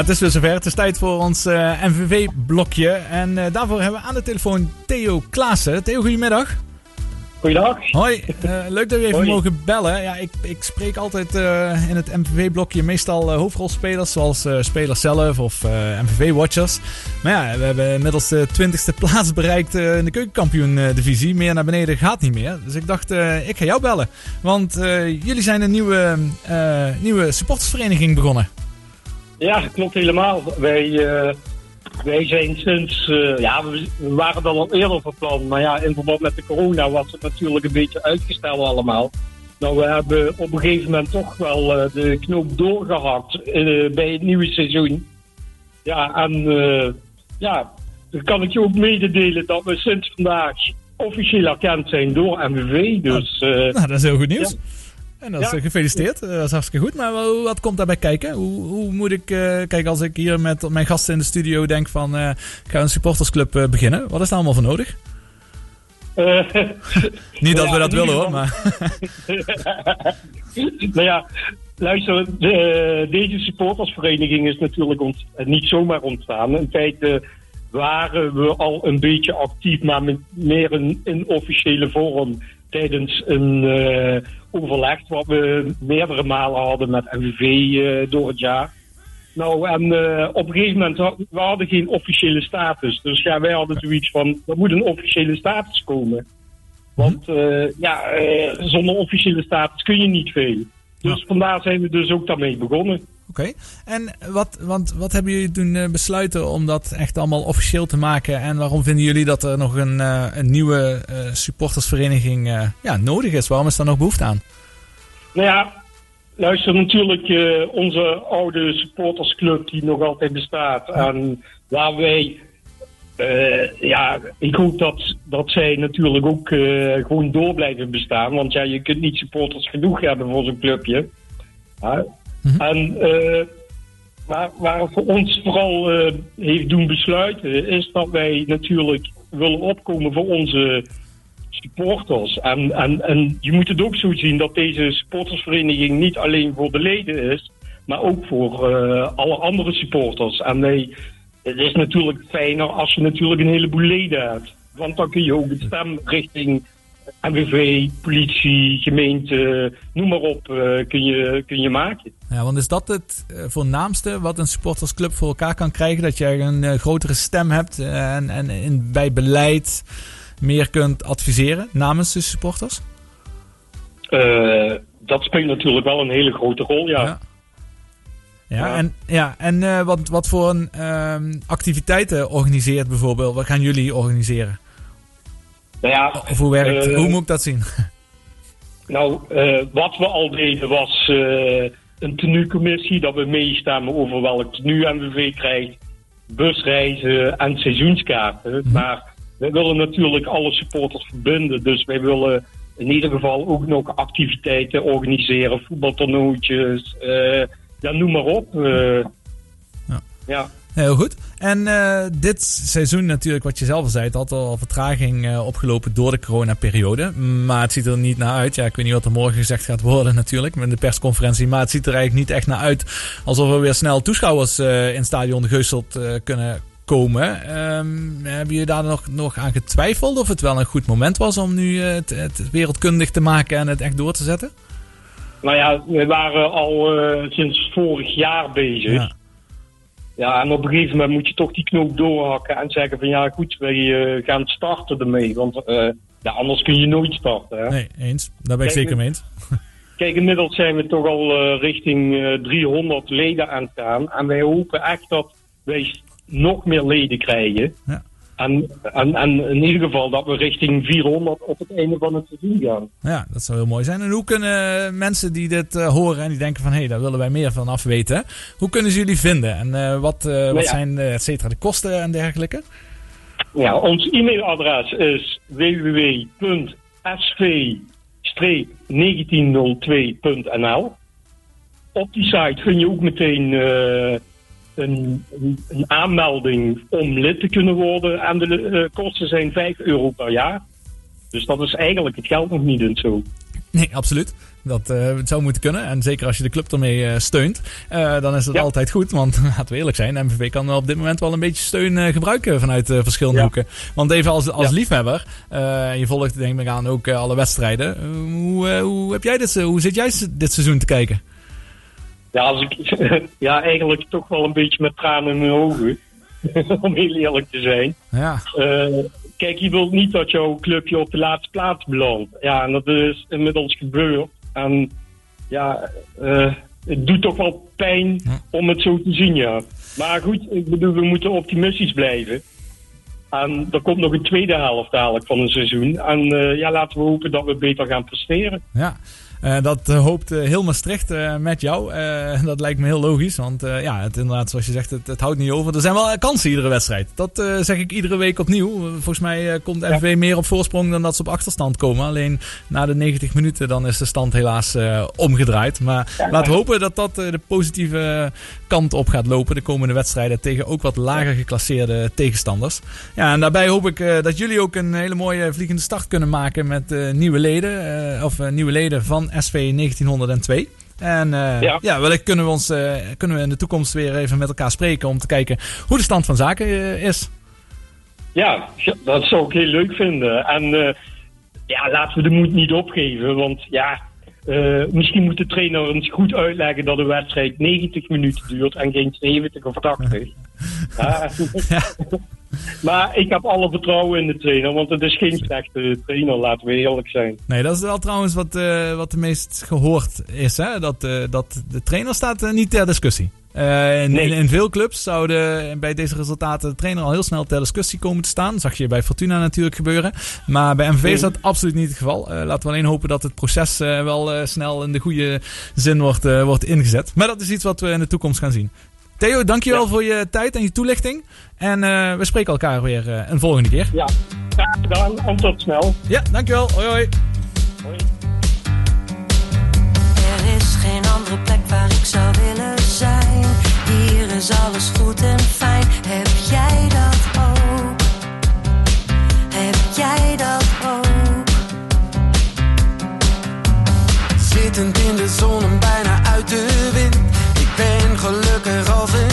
Het is weer zover. Het is tijd voor ons eh, MVV-blokje. En eh, daarvoor hebben we aan de telefoon Theo Klaassen. Theo, goedemiddag. Goeiedag. Hoi, eh, leuk dat we even Hoi. mogen bellen. Ja, ik, ik spreek altijd in het MVV-blokje meestal hoofdrolspelers, zoals spelers zelf of MVV-watchers. Maar ja, we hebben inmiddels de 20ste plaats bereikt in de keukenkampioen-divisie. Meer naar beneden gaat niet meer. Dus ik dacht, ik ga jou bellen. Want jullie zijn een nieuwe, nieuwe supportersvereniging begonnen. Ja, klopt helemaal. Wij, eh, wij zijn sinds, eh, ja, we, we waren dan al eerder van plan, maar ja, in verband met de corona was het natuurlijk een beetje uitgesteld allemaal. Nou, we hebben op een gegeven moment toch wel eh, de knoop doorgehakt eh, bij het nieuwe seizoen. Ja, en ja, dan kan ik je ook mededelen dat we sinds vandaag officieel erkend zijn door MVV. Dus, Nou, dat is heel goed nieuws. ja. En dat is Ja. eh, gefeliciteerd. Eh, Dat is hartstikke goed. Maar wat komt daarbij kijken? Hoe, hoe moet ik, eh kijk, als ik hier met mijn gasten in de studio denk van, ik ga een supportersclub beginnen. Wat is daar allemaal voor nodig? Niet dat ja, we dat willen hoor, maar... nou ja, luister, de, deze supportersvereniging is natuurlijk ont, niet zomaar ontstaan. In feite waren we al een beetje actief, maar met meer een, in officiële vorm tijdens een eh, overleg wat we meerdere malen hadden met MVV eh, door het jaar. Nou, en eh, op een gegeven moment had, we hadden geen officiële status. Dus ja, wij hadden zoiets van, er moet een officiële status komen. Want eh, ja, zonder officiële status kun je niet veel. Dus vandaar zijn we dus ook daarmee begonnen. Oké. En wat, want, wat hebben jullie toen eh, besluiten om dat echt allemaal officieel te maken? En waarom vinden jullie dat er nog een, eh, een nieuwe eh, supportersvereniging ja, nodig is? Waarom is daar nog behoefte aan? Nou ja, luister natuurlijk onze oude supportersclub die nog altijd bestaat. En waar wij, ja, ik hoop dat, dat zij natuurlijk ook gewoon door blijven bestaan. Want ja, je kunt niet supporters genoeg hebben voor zo'n clubje. Ja. En eh, waar, het voor ons vooral eh, heeft doen besluiten, is dat wij natuurlijk willen opkomen voor onze supporters. En, en, en je moet het ook zo zien dat deze supportersvereniging niet alleen voor de leden is, maar ook voor eh, alle andere supporters. En wij, het is natuurlijk fijner als je natuurlijk een heleboel leden hebt. Want dan kun je ook het stem richting MVV, politie, gemeente, noem maar op, eh, kun, je, kun je maken. Ja, want is dat het eh, voornaamste wat een supportersclub voor elkaar kan krijgen? Dat je een eh, grotere stem hebt en, en in, bij beleid meer kunt adviseren namens de supporters? Dat speelt natuurlijk wel een hele grote rol, ja. Ja. Ja, en, ja, en wat, wat voor een, ehm, activiteiten organiseert bijvoorbeeld? Wat gaan jullie organiseren? Nou ja, Of hoe werkt eh, Hoe moet ik dat zien? Nou, eh, wat we al deden was eh, een tenuecommissie, dat we meestemmen over welk tenue MVV krijgt, busreizen en seizoenskaarten. Maar wij willen natuurlijk alle supporters verbinden, dus wij willen in ieder geval ook nog activiteiten organiseren, voetbaltoernooitjes, ja, noem maar op. eh. ja. Heel goed. En eh, dit seizoen natuurlijk, wat je zelf al zei, het had al vertraging eh, opgelopen door de coronaperiode. Maar het ziet er niet naar uit. Ja, ik weet niet wat er morgen gezegd gaat worden natuurlijk met de persconferentie. Maar het ziet er eigenlijk niet echt naar uit alsof er weer snel toeschouwers eh, in stadion de Geuselt kunnen komen. Ehm, hebben jullie daar nog, nog aan getwijfeld of het wel een goed moment was om nu het, het wereldkundig te maken en het echt door te zetten? Nou ja, we waren al sinds vorig jaar bezig. Ja. Ja. en op een gegeven moment moet je toch die knoop doorhakken en zeggen van ja goed, wij eh, gaan starten ermee. Want eh, ja, anders kun je nooit starten. Hè? Nee, eens. Daar ben ik Kijk, zeker mee eens. Kijk, inmiddels zijn we toch al eh, richting eh, 300 leden aan het gaan. En wij hopen echt dat wij nog meer leden krijgen. Ja. En, en, en in ieder geval dat we richting 400 op het einde van het seizoen gaan. Ja, dat zou heel mooi zijn. En hoe kunnen mensen die dit eh, horen en die denken van... hé, hey, daar willen wij meer van af weten. Hoe kunnen ze jullie vinden? En eh, wat, eh, wat ja. zijn eh, et cetera, de kosten en dergelijke? Ja, ons e-mailadres is www.sv-1902.nl. Op die site vind je ook meteen eh, een, aanmelding om lid te kunnen worden. En de eh, kosten zijn 5 euro per jaar. Dus dat is eigenlijk het geld nog niet en zo. Nee, absoluut. Dat eh, het zou moeten kunnen. En zeker als je de club ermee eh, steunt, dan is dat Ja. altijd goed. Want laten we eerlijk zijn, MVV kan op dit moment wel een beetje steun gebruiken vanuit verschillende Ja. hoeken. Want even als, als Ja. liefhebber, je volgt denk ik aan ook alle wedstrijden. Hoe, hoe, heb jij dit, hoe zit jij dit seizoen te kijken? Ja, als ik, ja, eigenlijk toch wel een beetje met tranen in mijn ogen. om heel eerlijk te zijn. Ja. Eh, kijk, je wilt niet dat jouw clubje op de laatste plaats belandt. Ja, en dat is inmiddels gebeurd. En ja, eh, het doet toch wel pijn om het zo te zien, ja. Maar goed, ik bedoel, we moeten optimistisch blijven. En er komt nog een tweede helft dadelijk van een seizoen. En eh, ja, laten we hopen dat we beter gaan presteren. Ja, Eh, dat eh, hoopt eh, heel Maastricht met jou. Dat lijkt me heel logisch, want ja, het, inderdaad, zoals je zegt, het, het houdt niet over. Er zijn wel kansen iedere wedstrijd. Dat zeg ik iedere week opnieuw. Volgens mij komt FV meer op voorsprong dan dat ze op achterstand komen. Alleen na de 90 minuten dan is de stand helaas omgedraaid. Maar laten we hopen dat dat de positieve kant op gaat lopen de komende wedstrijden tegen ook wat lager geclasseerde tegenstanders. Ja, en daarbij hoop ik dat jullie ook een hele mooie vliegende start kunnen maken met nieuwe leden, of nieuwe leden van SV 1902. En eh, ja. Ja. wellicht kunnen we, ons, eh, kunnen we in de toekomst weer even met elkaar spreken om te kijken hoe de stand van zaken eh, is. Ja, dat zou ik heel leuk vinden. En ja, laten we de moed niet opgeven. Want ja, misschien moet de trainer ons goed uitleggen dat een wedstrijd 90 minuten duurt en geen 70 of 80. Ja. maar ik heb alle vertrouwen in de trainer, want het is geen slechte trainer, laten we eerlijk zijn. Nee, dat is wel trouwens wat, eh, wat de meest gehoord is. Hè? Dat, eh, dat de trainer staat eh, niet ter discussie. In, Nee. in, in veel clubs zouden bij deze resultaten de trainer al heel snel ter discussie komen te staan. Dat zag je bij Fortuna natuurlijk gebeuren. Maar bij MVV is dat absoluut niet het geval. Laten we alleen hopen dat het proces wel snel in de goede zin wordt, wordt ingezet. Maar dat is iets wat we in de toekomst gaan zien. Theo, dankjewel voor je tijd en je toelichting. En eh, we spreken elkaar weer eh, een volgende keer. Ja, graag gedaan en tot snel. Ja, dankjewel. Hoi hoi. Er is geen andere plek waar ik zou willen zijn. Hier is alles goed en fijn. Heb jij dat ook? Heb jij dat ook? Zittend in de zon en bijna uit de wind. Ben gelukkig een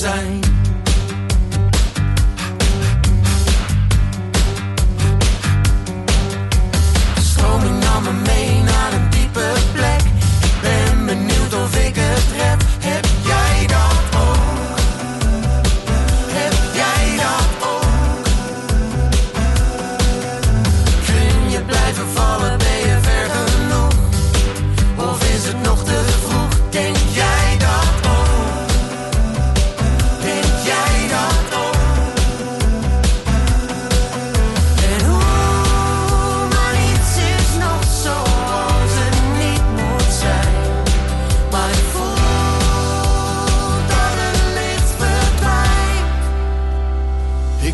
zijn.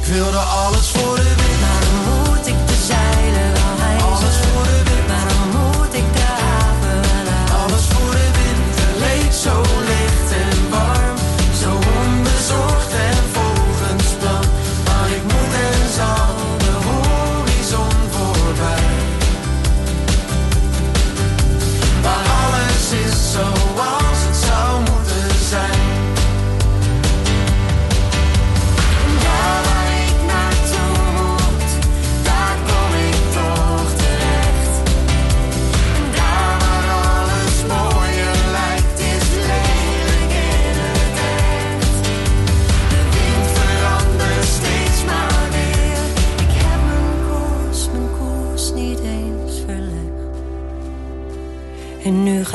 Wilde alles voor de wind.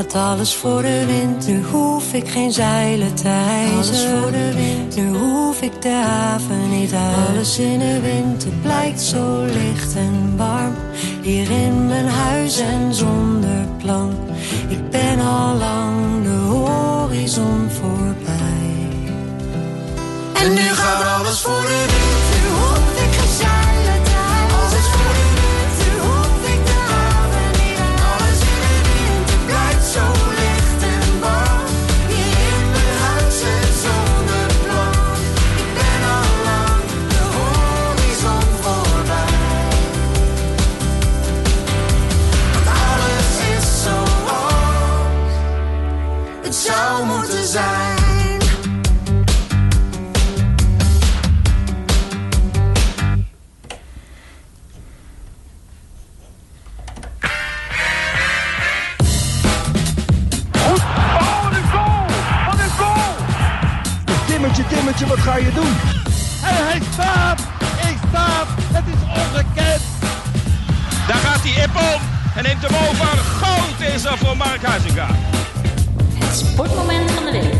Gaat alles voor de wind. Nu hoef ik geen zeilen te hijsen. Alles voor de wind. Nu hoef ik de haven niet uit. Alles in de wind. Het blijkt zo licht en warm. Hier in mijn huis en zonder plan. Ik ben al lang de horizon voorbij. En nu gaat alles voor de wind. Mark Huizinga. Het sportmoment van de week.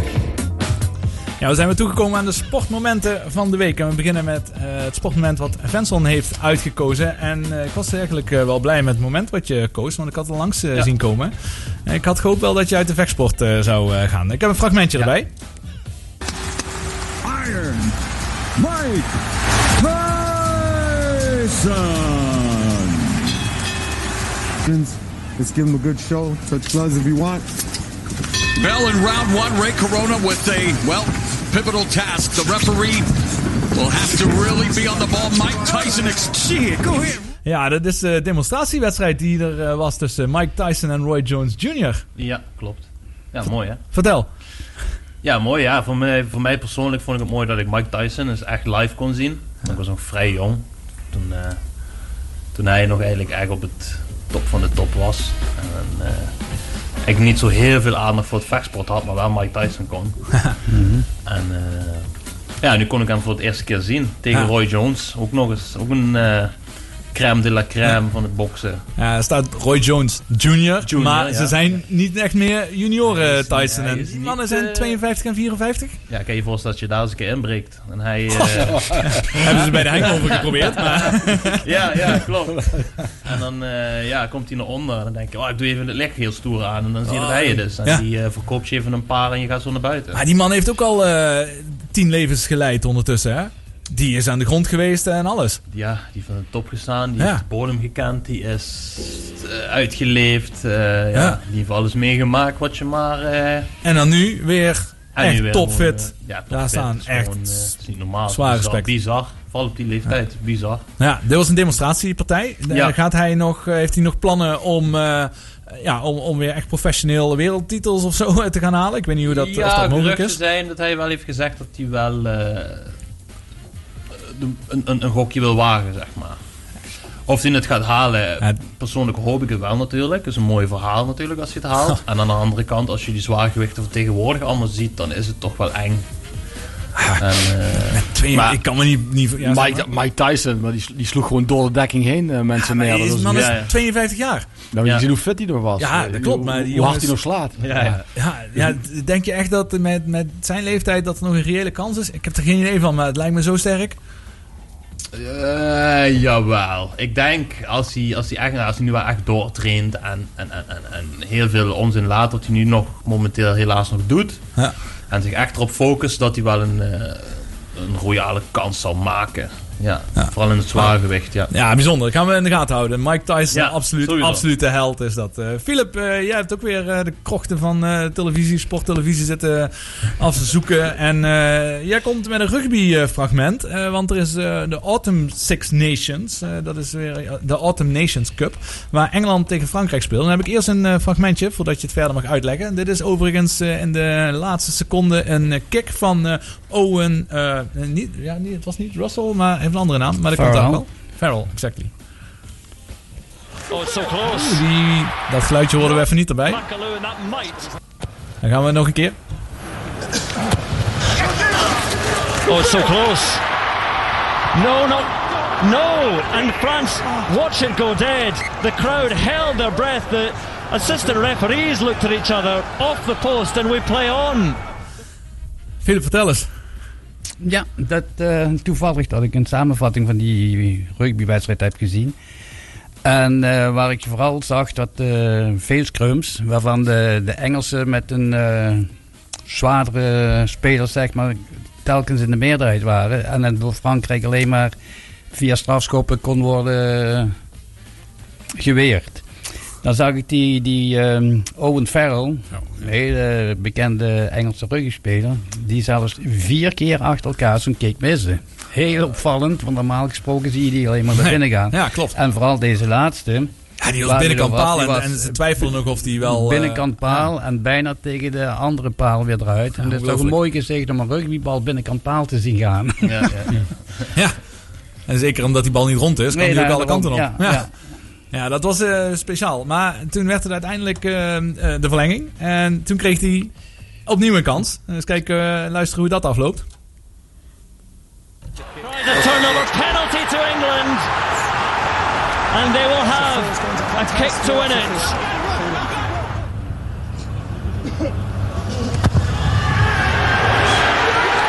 Ja, we zijn weer toegekomen aan de sportmomenten van de week. En we beginnen met eh, het sportmoment wat Venson heeft uitgekozen. En eh, ik was eigenlijk eh, wel blij met het moment wat je koos, want ik had het al langs zien komen. En ik had gehoopt wel dat je uit de vechtsport eh, zou gaan. Ik heb een fragmentje erbij. Iron Mike Tyson. Let's give him a good show. Touch gloves if you want. Bell in round one, Ray Corona with a, well, pivotal task. The referee will have to really be on the ball. Mike Tyson, ex- shit, go ahead. Ja, dat is de demonstratiewedstrijd die er eh, was tussen Mike Tyson en Roy Jones Jr. Ja, klopt. Ja, mooi hè? Vertel. Ja, mooi ja. Voor mij, voor mij persoonlijk vond ik het mooi dat ik Mike Tyson dus echt live kon zien. Ik was nog vrij jong. Toen, eh, toen hij nog eigenlijk echt op het top van de top was. En eh, ik niet zo heel veel aandacht voor het vechtsport had, maar wel Mike Tyson kon. En eh, ja, nu kon ik hem voor het eerste keer zien tegen Ja. Roy Jones. Ook nog eens, ook een eh, crème de la crème van het boksen. Ja, er staat Roy Jones Jr. Jr., maar ja. ze zijn niet echt meer junioren niet- Tyson. En die mannen zijn eh, 52 en 54. Ja, kan je je voorstellen dat je daar eens een keer inbreekt. En hij... eh, Hebben ze bij de hangover geprobeerd, maar... ja, ja, klopt. En dan eh, ja, komt hij naar onder en dan denk je, oh, ik doe even het licht heel stoer aan. En dan zie je dat hij het is. En Ja. die eh, verkoopt je even een paar en je gaat zo naar buiten. Maar die man heeft ook al eh, tien levens geleid ondertussen, hè? Die is aan de grond geweest en alles. Ja, die van de top gestaan, die Ja. heeft de bodem gekend, die is eh, uitgeleefd. eh, ja. Ja. Die heeft alles meegemaakt wat je maar... eh, En dan nu weer en nu echt weer topfit. gewoon, ja, Daar staan echt het is niet normaal. zwaar bizar, respect. Bizar. Vooral op die leeftijd. Bizar. Ja, dit was een demonstratiepartij. Ja. Gaat hij nog, heeft hij nog plannen om, ja, om, om weer echt professioneel wereldtitels of zo te gaan halen? Ik weet niet hoe dat, ja, of dat mogelijk is. zijn dat hij wel heeft gezegd dat hij wel een, een, een gokje wil wagen, zeg maar. Of hij het gaat halen, persoonlijk hoop ik het wel natuurlijk. Het is een mooi verhaal natuurlijk als je het haalt. En aan de andere kant, als je die zwaargewichten van tegenwoordig allemaal ziet, dan is het toch wel eng. En, eh, Twee, Maar- ik kan me niet... niet ja, zeg Mike, maar. Mike Tyson, maar die, die sloeg gewoon door de dekking heen eh, mensen Maar neer. die Dat is- was- man is ja, ja. 52 jaar. Nou, Ja. je ziet hoe fit hij nog was. Ja, dat klopt. hoe- Maar die hoe hard hij nog slaat. Ja, ja. ja, ja, denk je echt dat met, met zijn leeftijd dat er nog een reële kans is? Ik heb er geen idee van, maar het lijkt me zo sterk. Eh, jawel. Ik denk als hij, als hij, echt, als hij nu wel echt doortraint en, en, en, en, en heel veel onzin laat, wat hij nu nog momenteel helaas nog doet. Ja. En zich echt erop focust dat hij wel een, eh, een royale kans zal maken. Ja, vooral in het zwaargewicht. Ja. Ja, bijzonder. Dat gaan we in de gaten houden. Mike Tyson, absoluut, sowieso. absolute held is dat. Eh Philip, eh, jij hebt ook weer eh, de krochten van televisie, sporttelevisie zitten afzoeken. En jij komt met een rugby-fragment. want er is de Autumn Six Nations. dat is weer de Autumn Nations Cup. Waar Engeland tegen Frankrijk speelt. Dan heb ik eerst een fragmentje, voordat je het verder mag uitleggen. Dit is overigens in de laatste seconde een kick van Owen. niet, ja, niet, het was niet Russell, maar heeft een andere naam. Maar dat komt Farrell. ook wel. Farrell, exactly. Oh, it's so close. Oeh, die, dat geluidje horen we even niet erbij. Dan gaan we nog een keer. Oh, it's so close. No, no, no! And France, watch it go dead. The crowd held their breath. The assistant referees looked at each other off the post, and we play on. Philip, vertel eens. Ja, dat, eh, toevallig dat ik een samenvatting van die rugbywedstrijd heb gezien. En eh, waar ik vooral zag dat eh, veel scrums, waarvan de, de Engelsen met een zwaardere spelers zeg maar, telkens in de meerderheid waren. En het door Frankrijk alleen maar via strafschoppen kon worden geweerd. Dan zag ik die, die ehm, Owen Farrell, een hele bekende Engelse ruggenspeler, die zelfs vier keer achter elkaar zo'n kick miste. Heel opvallend, want normaal gesproken zie je die alleen maar naar binnen gaan. Ja, klopt. En vooral deze laatste. Ja, die was binnenkant paal en, was en ze twijfelen nog of die wel... eh, binnenkant paal en bijna tegen de andere paal weer eruit. en dat is toch een mooi gezicht om een rugbybal binnenkant paal te zien gaan. Ja, ja. En zeker omdat die bal niet rond is, kan Nee, die ook alle kanten op. Ja, ja, dat was eh, speciaal. Maar toen werd het uiteindelijk eh, eh, de verlenging. En toen kreeg hij opnieuw een kans. Dus kijk, luisteren hoe dat afloopt. The turnover penalty to England, and they will have a kick to win it.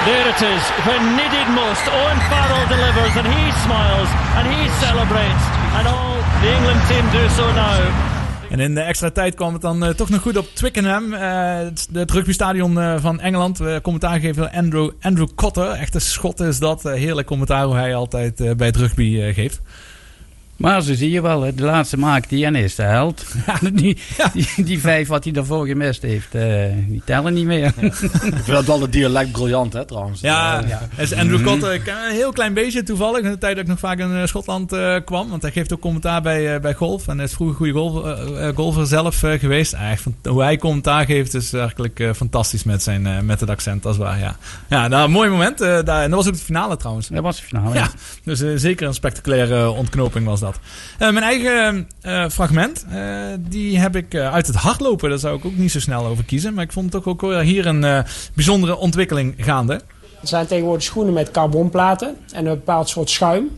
There it is, when needed most. Owen Farrell delivers, and he smiles, and he celebrates, and all the England team do so now. En in de extra tijd kwam het dan eh, toch nog goed op Twickenham. eh, het, rugbystadion eh, van Engeland. Commentaar gegeven door Andrew, Andrew Cotter. Echte schot is dat. Heerlijk commentaar hoe hij altijd bij het rugby geeft. Maar zo zie je wel, de laatste maakt die en is de held. Die, die, die vijf wat hij daarvoor gemist heeft, eh, die tellen niet meer. Ik vind dat wel de dialect briljant, hè, trouwens. Ja, Eh, dat is Andrew Cotter. Ik ken een heel klein beetje toevallig. In de tijd dat ik nog vaak in eh, Schotland eh, kwam. Want hij geeft ook commentaar bij, eh, bij golf. En hij is vroeger goede golf, eh, eh, golfer zelf eh, geweest. Van- hoe hij commentaar geeft is werkelijk eh, fantastisch met, zijn, eh, met het accent. Dat is waar, ja. Ja, nou, een mooi moment. eh, daar, en dat was ook de finale trouwens. Dat was de finale, Ja, ja. dus eh, zeker een spectaculaire eh, ontknoping was dat. Eh, mijn eigen eh, fragment, eh, die heb ik uit het hardlopen. Daar zou ik ook niet zo snel over kiezen. Maar ik vond toch ook wel hier een bijzondere ontwikkeling gaande. Er zijn tegenwoordig schoenen met carbonplaten en een bepaald soort schuim.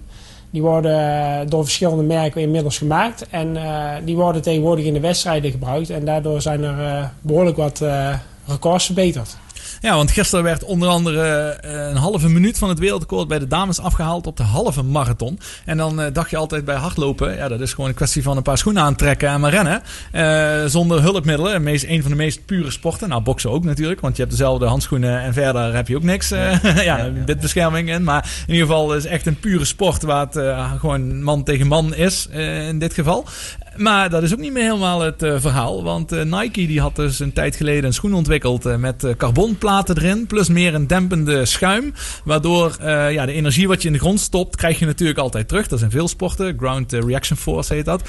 Die worden door verschillende merken inmiddels gemaakt. En die worden tegenwoordig in de wedstrijden gebruikt. En daardoor zijn er eh, behoorlijk wat records verbeterd. Ja, want gisteren werd onder andere eh, een halve minuut van het wereldrecord bij de dames afgehaald op de halve marathon. En dan eh, dacht je altijd bij hardlopen, ja, dat is gewoon een kwestie van een paar schoenen aantrekken en maar rennen. Eh, zonder hulpmiddelen. Meest, een van de meest pure sporten. Nou, boksen ook natuurlijk, want je hebt dezelfde handschoenen en verder heb je ook niks. eh, ja, bitbescherming in. Maar in ieder geval is het echt een pure sport waar het gewoon man tegen man is in dit geval. Maar dat is ook niet meer helemaal het eh, verhaal. Want eh, Nike die had dus een tijd geleden een schoen ontwikkeld eh, met carbonplaten erin. Plus meer een dempende schuim. Waardoor ja, de energie wat je in de grond stopt, krijg je natuurlijk altijd terug. Dat in veel sporten. Ground Reaction Force heet dat.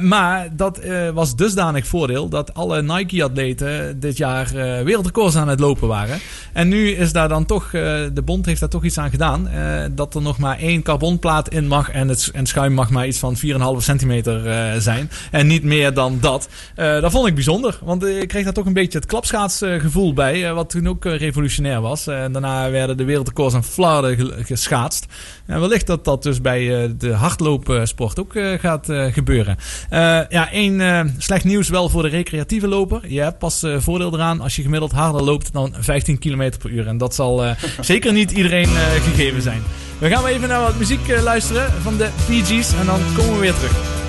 Maar dat was dusdanig voordeel dat alle Nike-atleten dit jaar wereldrecords aan het lopen waren. En nu is daar dan toch, de bond heeft daar toch iets aan gedaan. dat er nog maar één carbonplaat in mag. En het en schuim mag maar iets van 4,5 centimeter eh, zijn. En niet meer dan dat. Eh, dat vond ik bijzonder. Want ik kreeg daar toch een beetje het klapschaatsgevoel bij. eh, wat toen ook eh, revolutionair was. En daarna werden de wereldrecords aan flarden ge- geschaatst. En wellicht dat dat dus bij de hardloopsport ook gaat gebeuren. Ja, één slecht nieuws wel voor de recreatieve loper. Je hebt pas voordeel eraan als je gemiddeld harder loopt dan 15 km per uur. En dat zal zeker niet iedereen gegeven zijn. We gaan even naar wat muziek luisteren van de Gees. En dan komen we weer terug.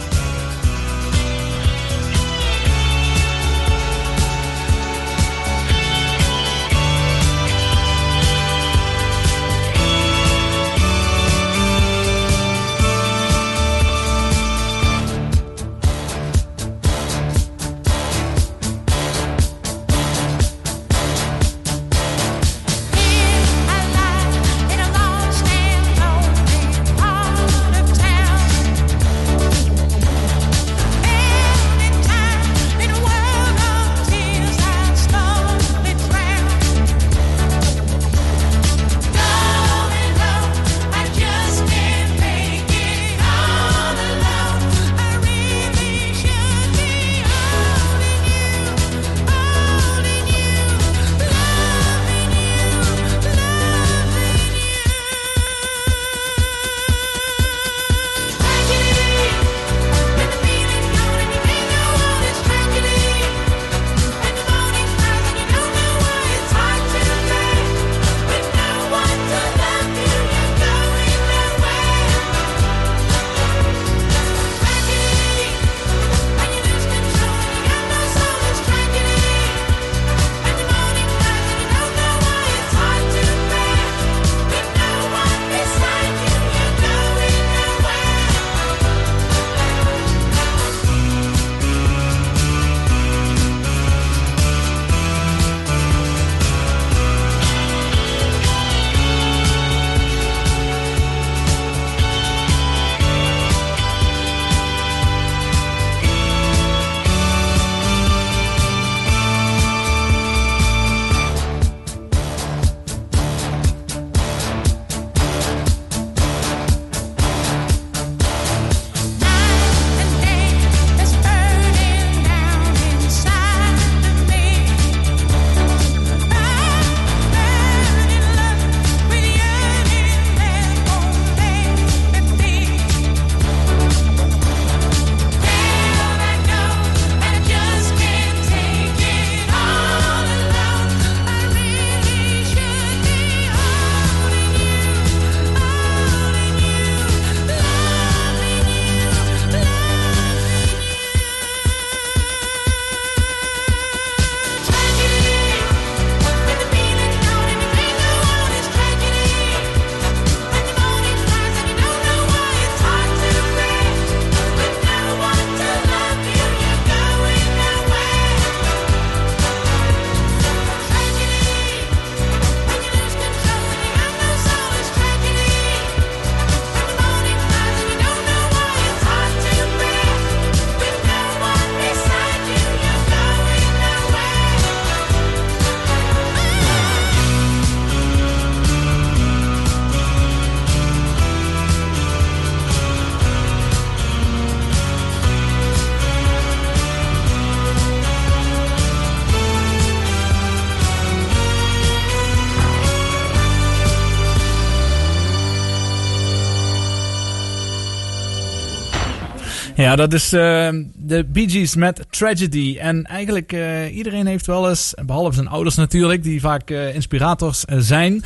Ja, dat is eh, de Bee Gees met Tragedy. En eigenlijk uh, iedereen heeft wel eens, behalve zijn ouders natuurlijk, die vaak uh, inspirators zijn.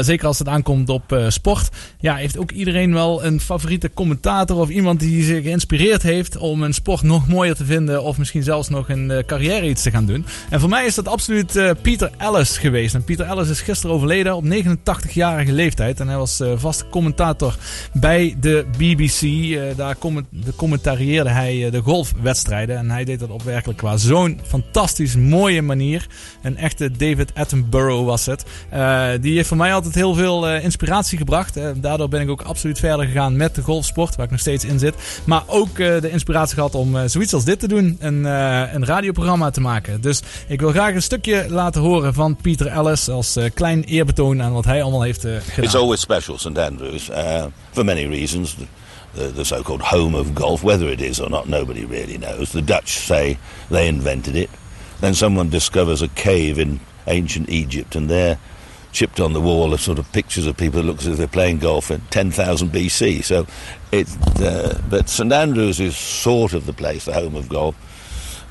zeker als het aankomt op sport. Ja, heeft ook iedereen wel een favoriete commentator of iemand die zich geïnspireerd heeft om een sport nog mooier te vinden. Of misschien zelfs nog een carrière iets te gaan doen. En voor mij is dat absoluut Peter Ellis geweest. En Peter Ellis is gisteren overleden op 89-jarige leeftijd. En hij was vaste commentator bij de BBC. daar comment, de commentarieerde hij de golfwedstrijden. En hij deed dat op werkelijk qua zo'n fantastisch mooie manier. Een echte David Attenborough was het. Die heeft voor mij altijd heel veel inspiratie gebracht. Daardoor ben ik ook absoluut verder gegaan met de golfsport, waar ik nog steeds in zit. Maar ook de inspiratie gehad om zoiets als dit te doen: een, een radioprogramma te maken. Dus ik wil graag een stukje laten horen van Peter Ellis als klein eerbetoon aan wat hij allemaal heeft gedaan. It's always special, St Andrews, uh, for many reasons. The so-called home of golf, whether it is or not, nobody really knows. The Dutch say they invented it. Then someone discovers a cave in ancient Egypt, and there, chipped on the wall, are sort of pictures of people that look as if they're playing golf in 10,000 BC. So, it, uh, but St Andrews is sort of the place, the home of golf,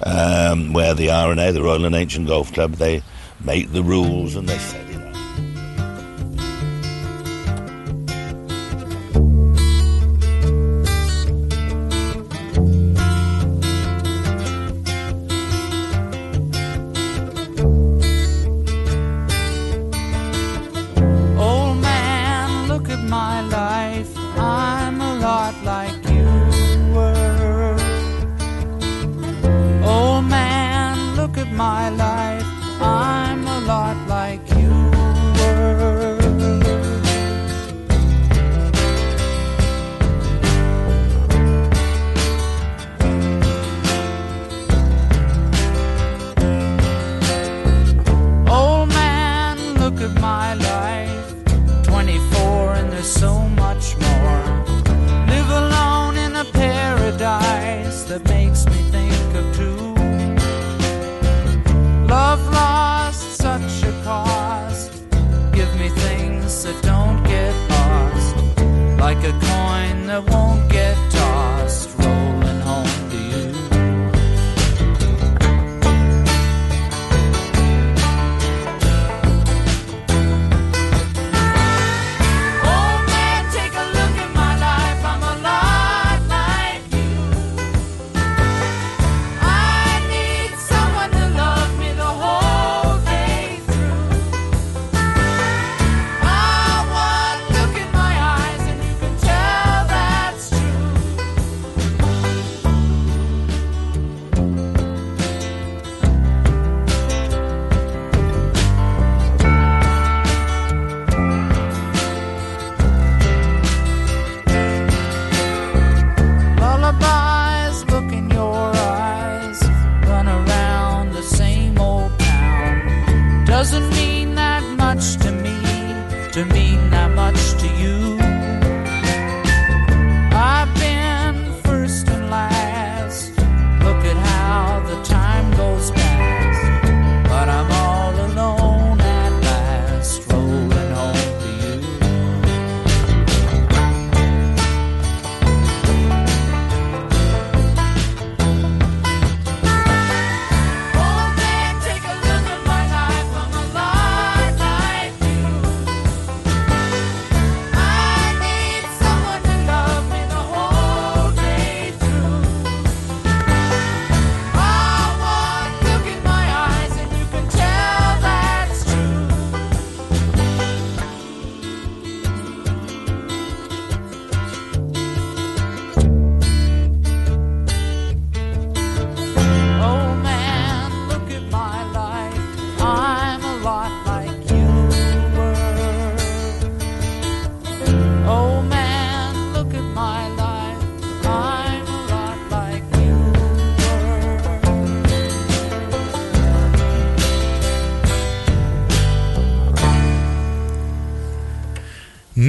um, where the RNA, the Royal and Ancient Golf Club, they make the rules and they say, you know.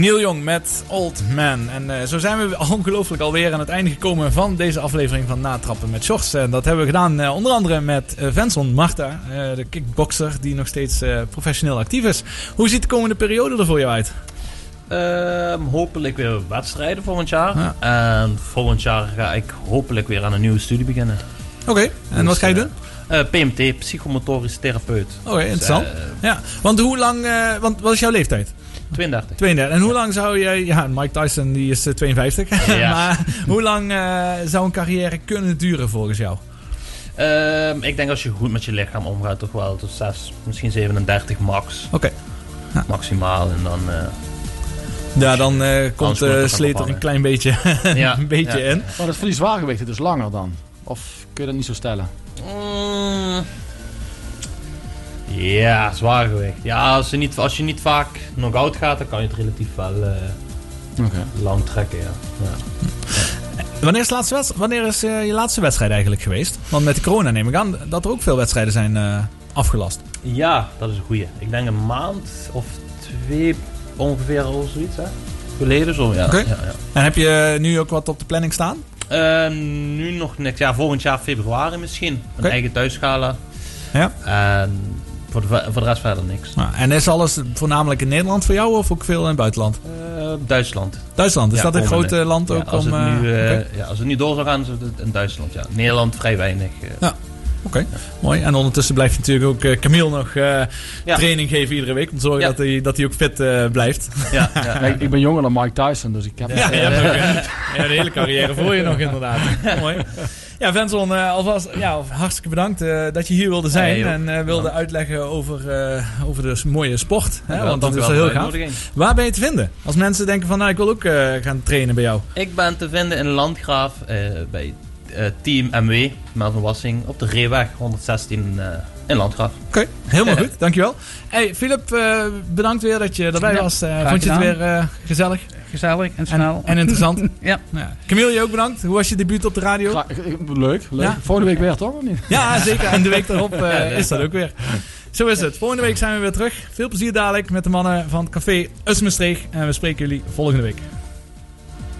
Neil Young met Old Man. En uh, zo zijn we ongelooflijk alweer aan het einde gekomen van deze aflevering van Natrappen met Shorts. En dat hebben we gedaan uh, onder andere met uh, Venson Marta, de kickboxer die nog steeds professioneel actief is. Hoe ziet de komende periode er voor jou uit? Ehm, hopelijk weer wedstrijden volgend jaar. En volgend jaar ga ik hopelijk weer aan een nieuwe studie beginnen. Oké, en wat ga je doen? Eh, PMT, psychomotorisch therapeut. Oké, interessant. Dus, eh, ja, want hoe lang, eh, want wat is jouw leeftijd? 32. 32. En hoe lang zou jij, ja, Mike Tyson die is eh, 52, Ja. maar hoe lang eh, zou een carrière kunnen duren volgens jou? Ehm, ik denk als je goed met je lichaam omgaat, toch wel tot 6, misschien 37 max. Oké. Maximaal en dan. eh, Ja, dan eh, komt het sleet er een klein beetje, Ja, een beetje ja. in. Maar dat voor die zwaargewichten dus langer dan? Of kun je dat niet zo stellen? Mm. Ja, zwaargewicht. Ja, als je niet, als je niet vaak knock-out gaat, dan kan je het relatief wel eh, lang trekken. Ja. Ja. Wanneer is, laatste wedst- wanneer is eh, je laatste wedstrijd eigenlijk geweest? Want met de corona neem ik aan dat er ook veel wedstrijden zijn eh, afgelast. ja, dat is een goeie. Ik denk een maand of twee ongeveer of zoiets. Hè? Geleden zo, ja. Ja, ja. En heb je nu ook wat op de planning staan? Eh, nu nog niks. Ja, volgend jaar februari misschien. Een eigen thuisgala. Ja. En voor de, voor de rest verder niks. Nou, en is alles voornamelijk in Nederland voor jou of ook veel in het buitenland? Eh, Duitsland. Duitsland, is Ja, dat een groot eh, land Ja, ook als om... Het nu, oké. ja, als het nu door zou gaan, is het in Duitsland. Ja. Nederland vrij weinig. Ja. Oké, mooi. En ondertussen blijft natuurlijk ook Camille nog eh, Ja. training geven iedere week. Om te zorgen Ja. dat, hij, dat hij ook fit blijft. Ja, Ja, ik, ik ben jonger dan Mike Tyson, dus ik heb... Ja, je hebt ook een hele carrière voor je nog inderdaad. Mooi. Ja, Venson, eh, alvast ja, hartstikke bedankt eh, dat je hier wilde zijn. En eh, wilde Bedankt. uitleggen over, over de mooie sport. Hè, Ja, want dat is wel heel gaaf. Waar ben je te vinden? Als mensen denken van nou ik wil ook gaan trainen bij jou. Ik ben te vinden in Landgraaf bij Team MW, Melvin Wassing, op de Reeweg 116 eh, in Landgraaf. Oké, helemaal goed. Dankjewel. Hey, Filip, eh, bedankt weer dat je erbij Ja, was. Vond je het gedaan. weer gezellig? Gezellig en snel. En interessant. ja. ja. Camille, je ook bedankt. Hoe was je debuut op de radio? Gra- leuk, leuk. Ja? Volgende week weer toch, of niet? Ja, zeker. En de week daarop eh, is dat ook weer. Zo is het. Volgende week zijn we weer terug. Veel plezier dadelijk met de mannen van het café Usmestreeg. En we spreken jullie volgende week.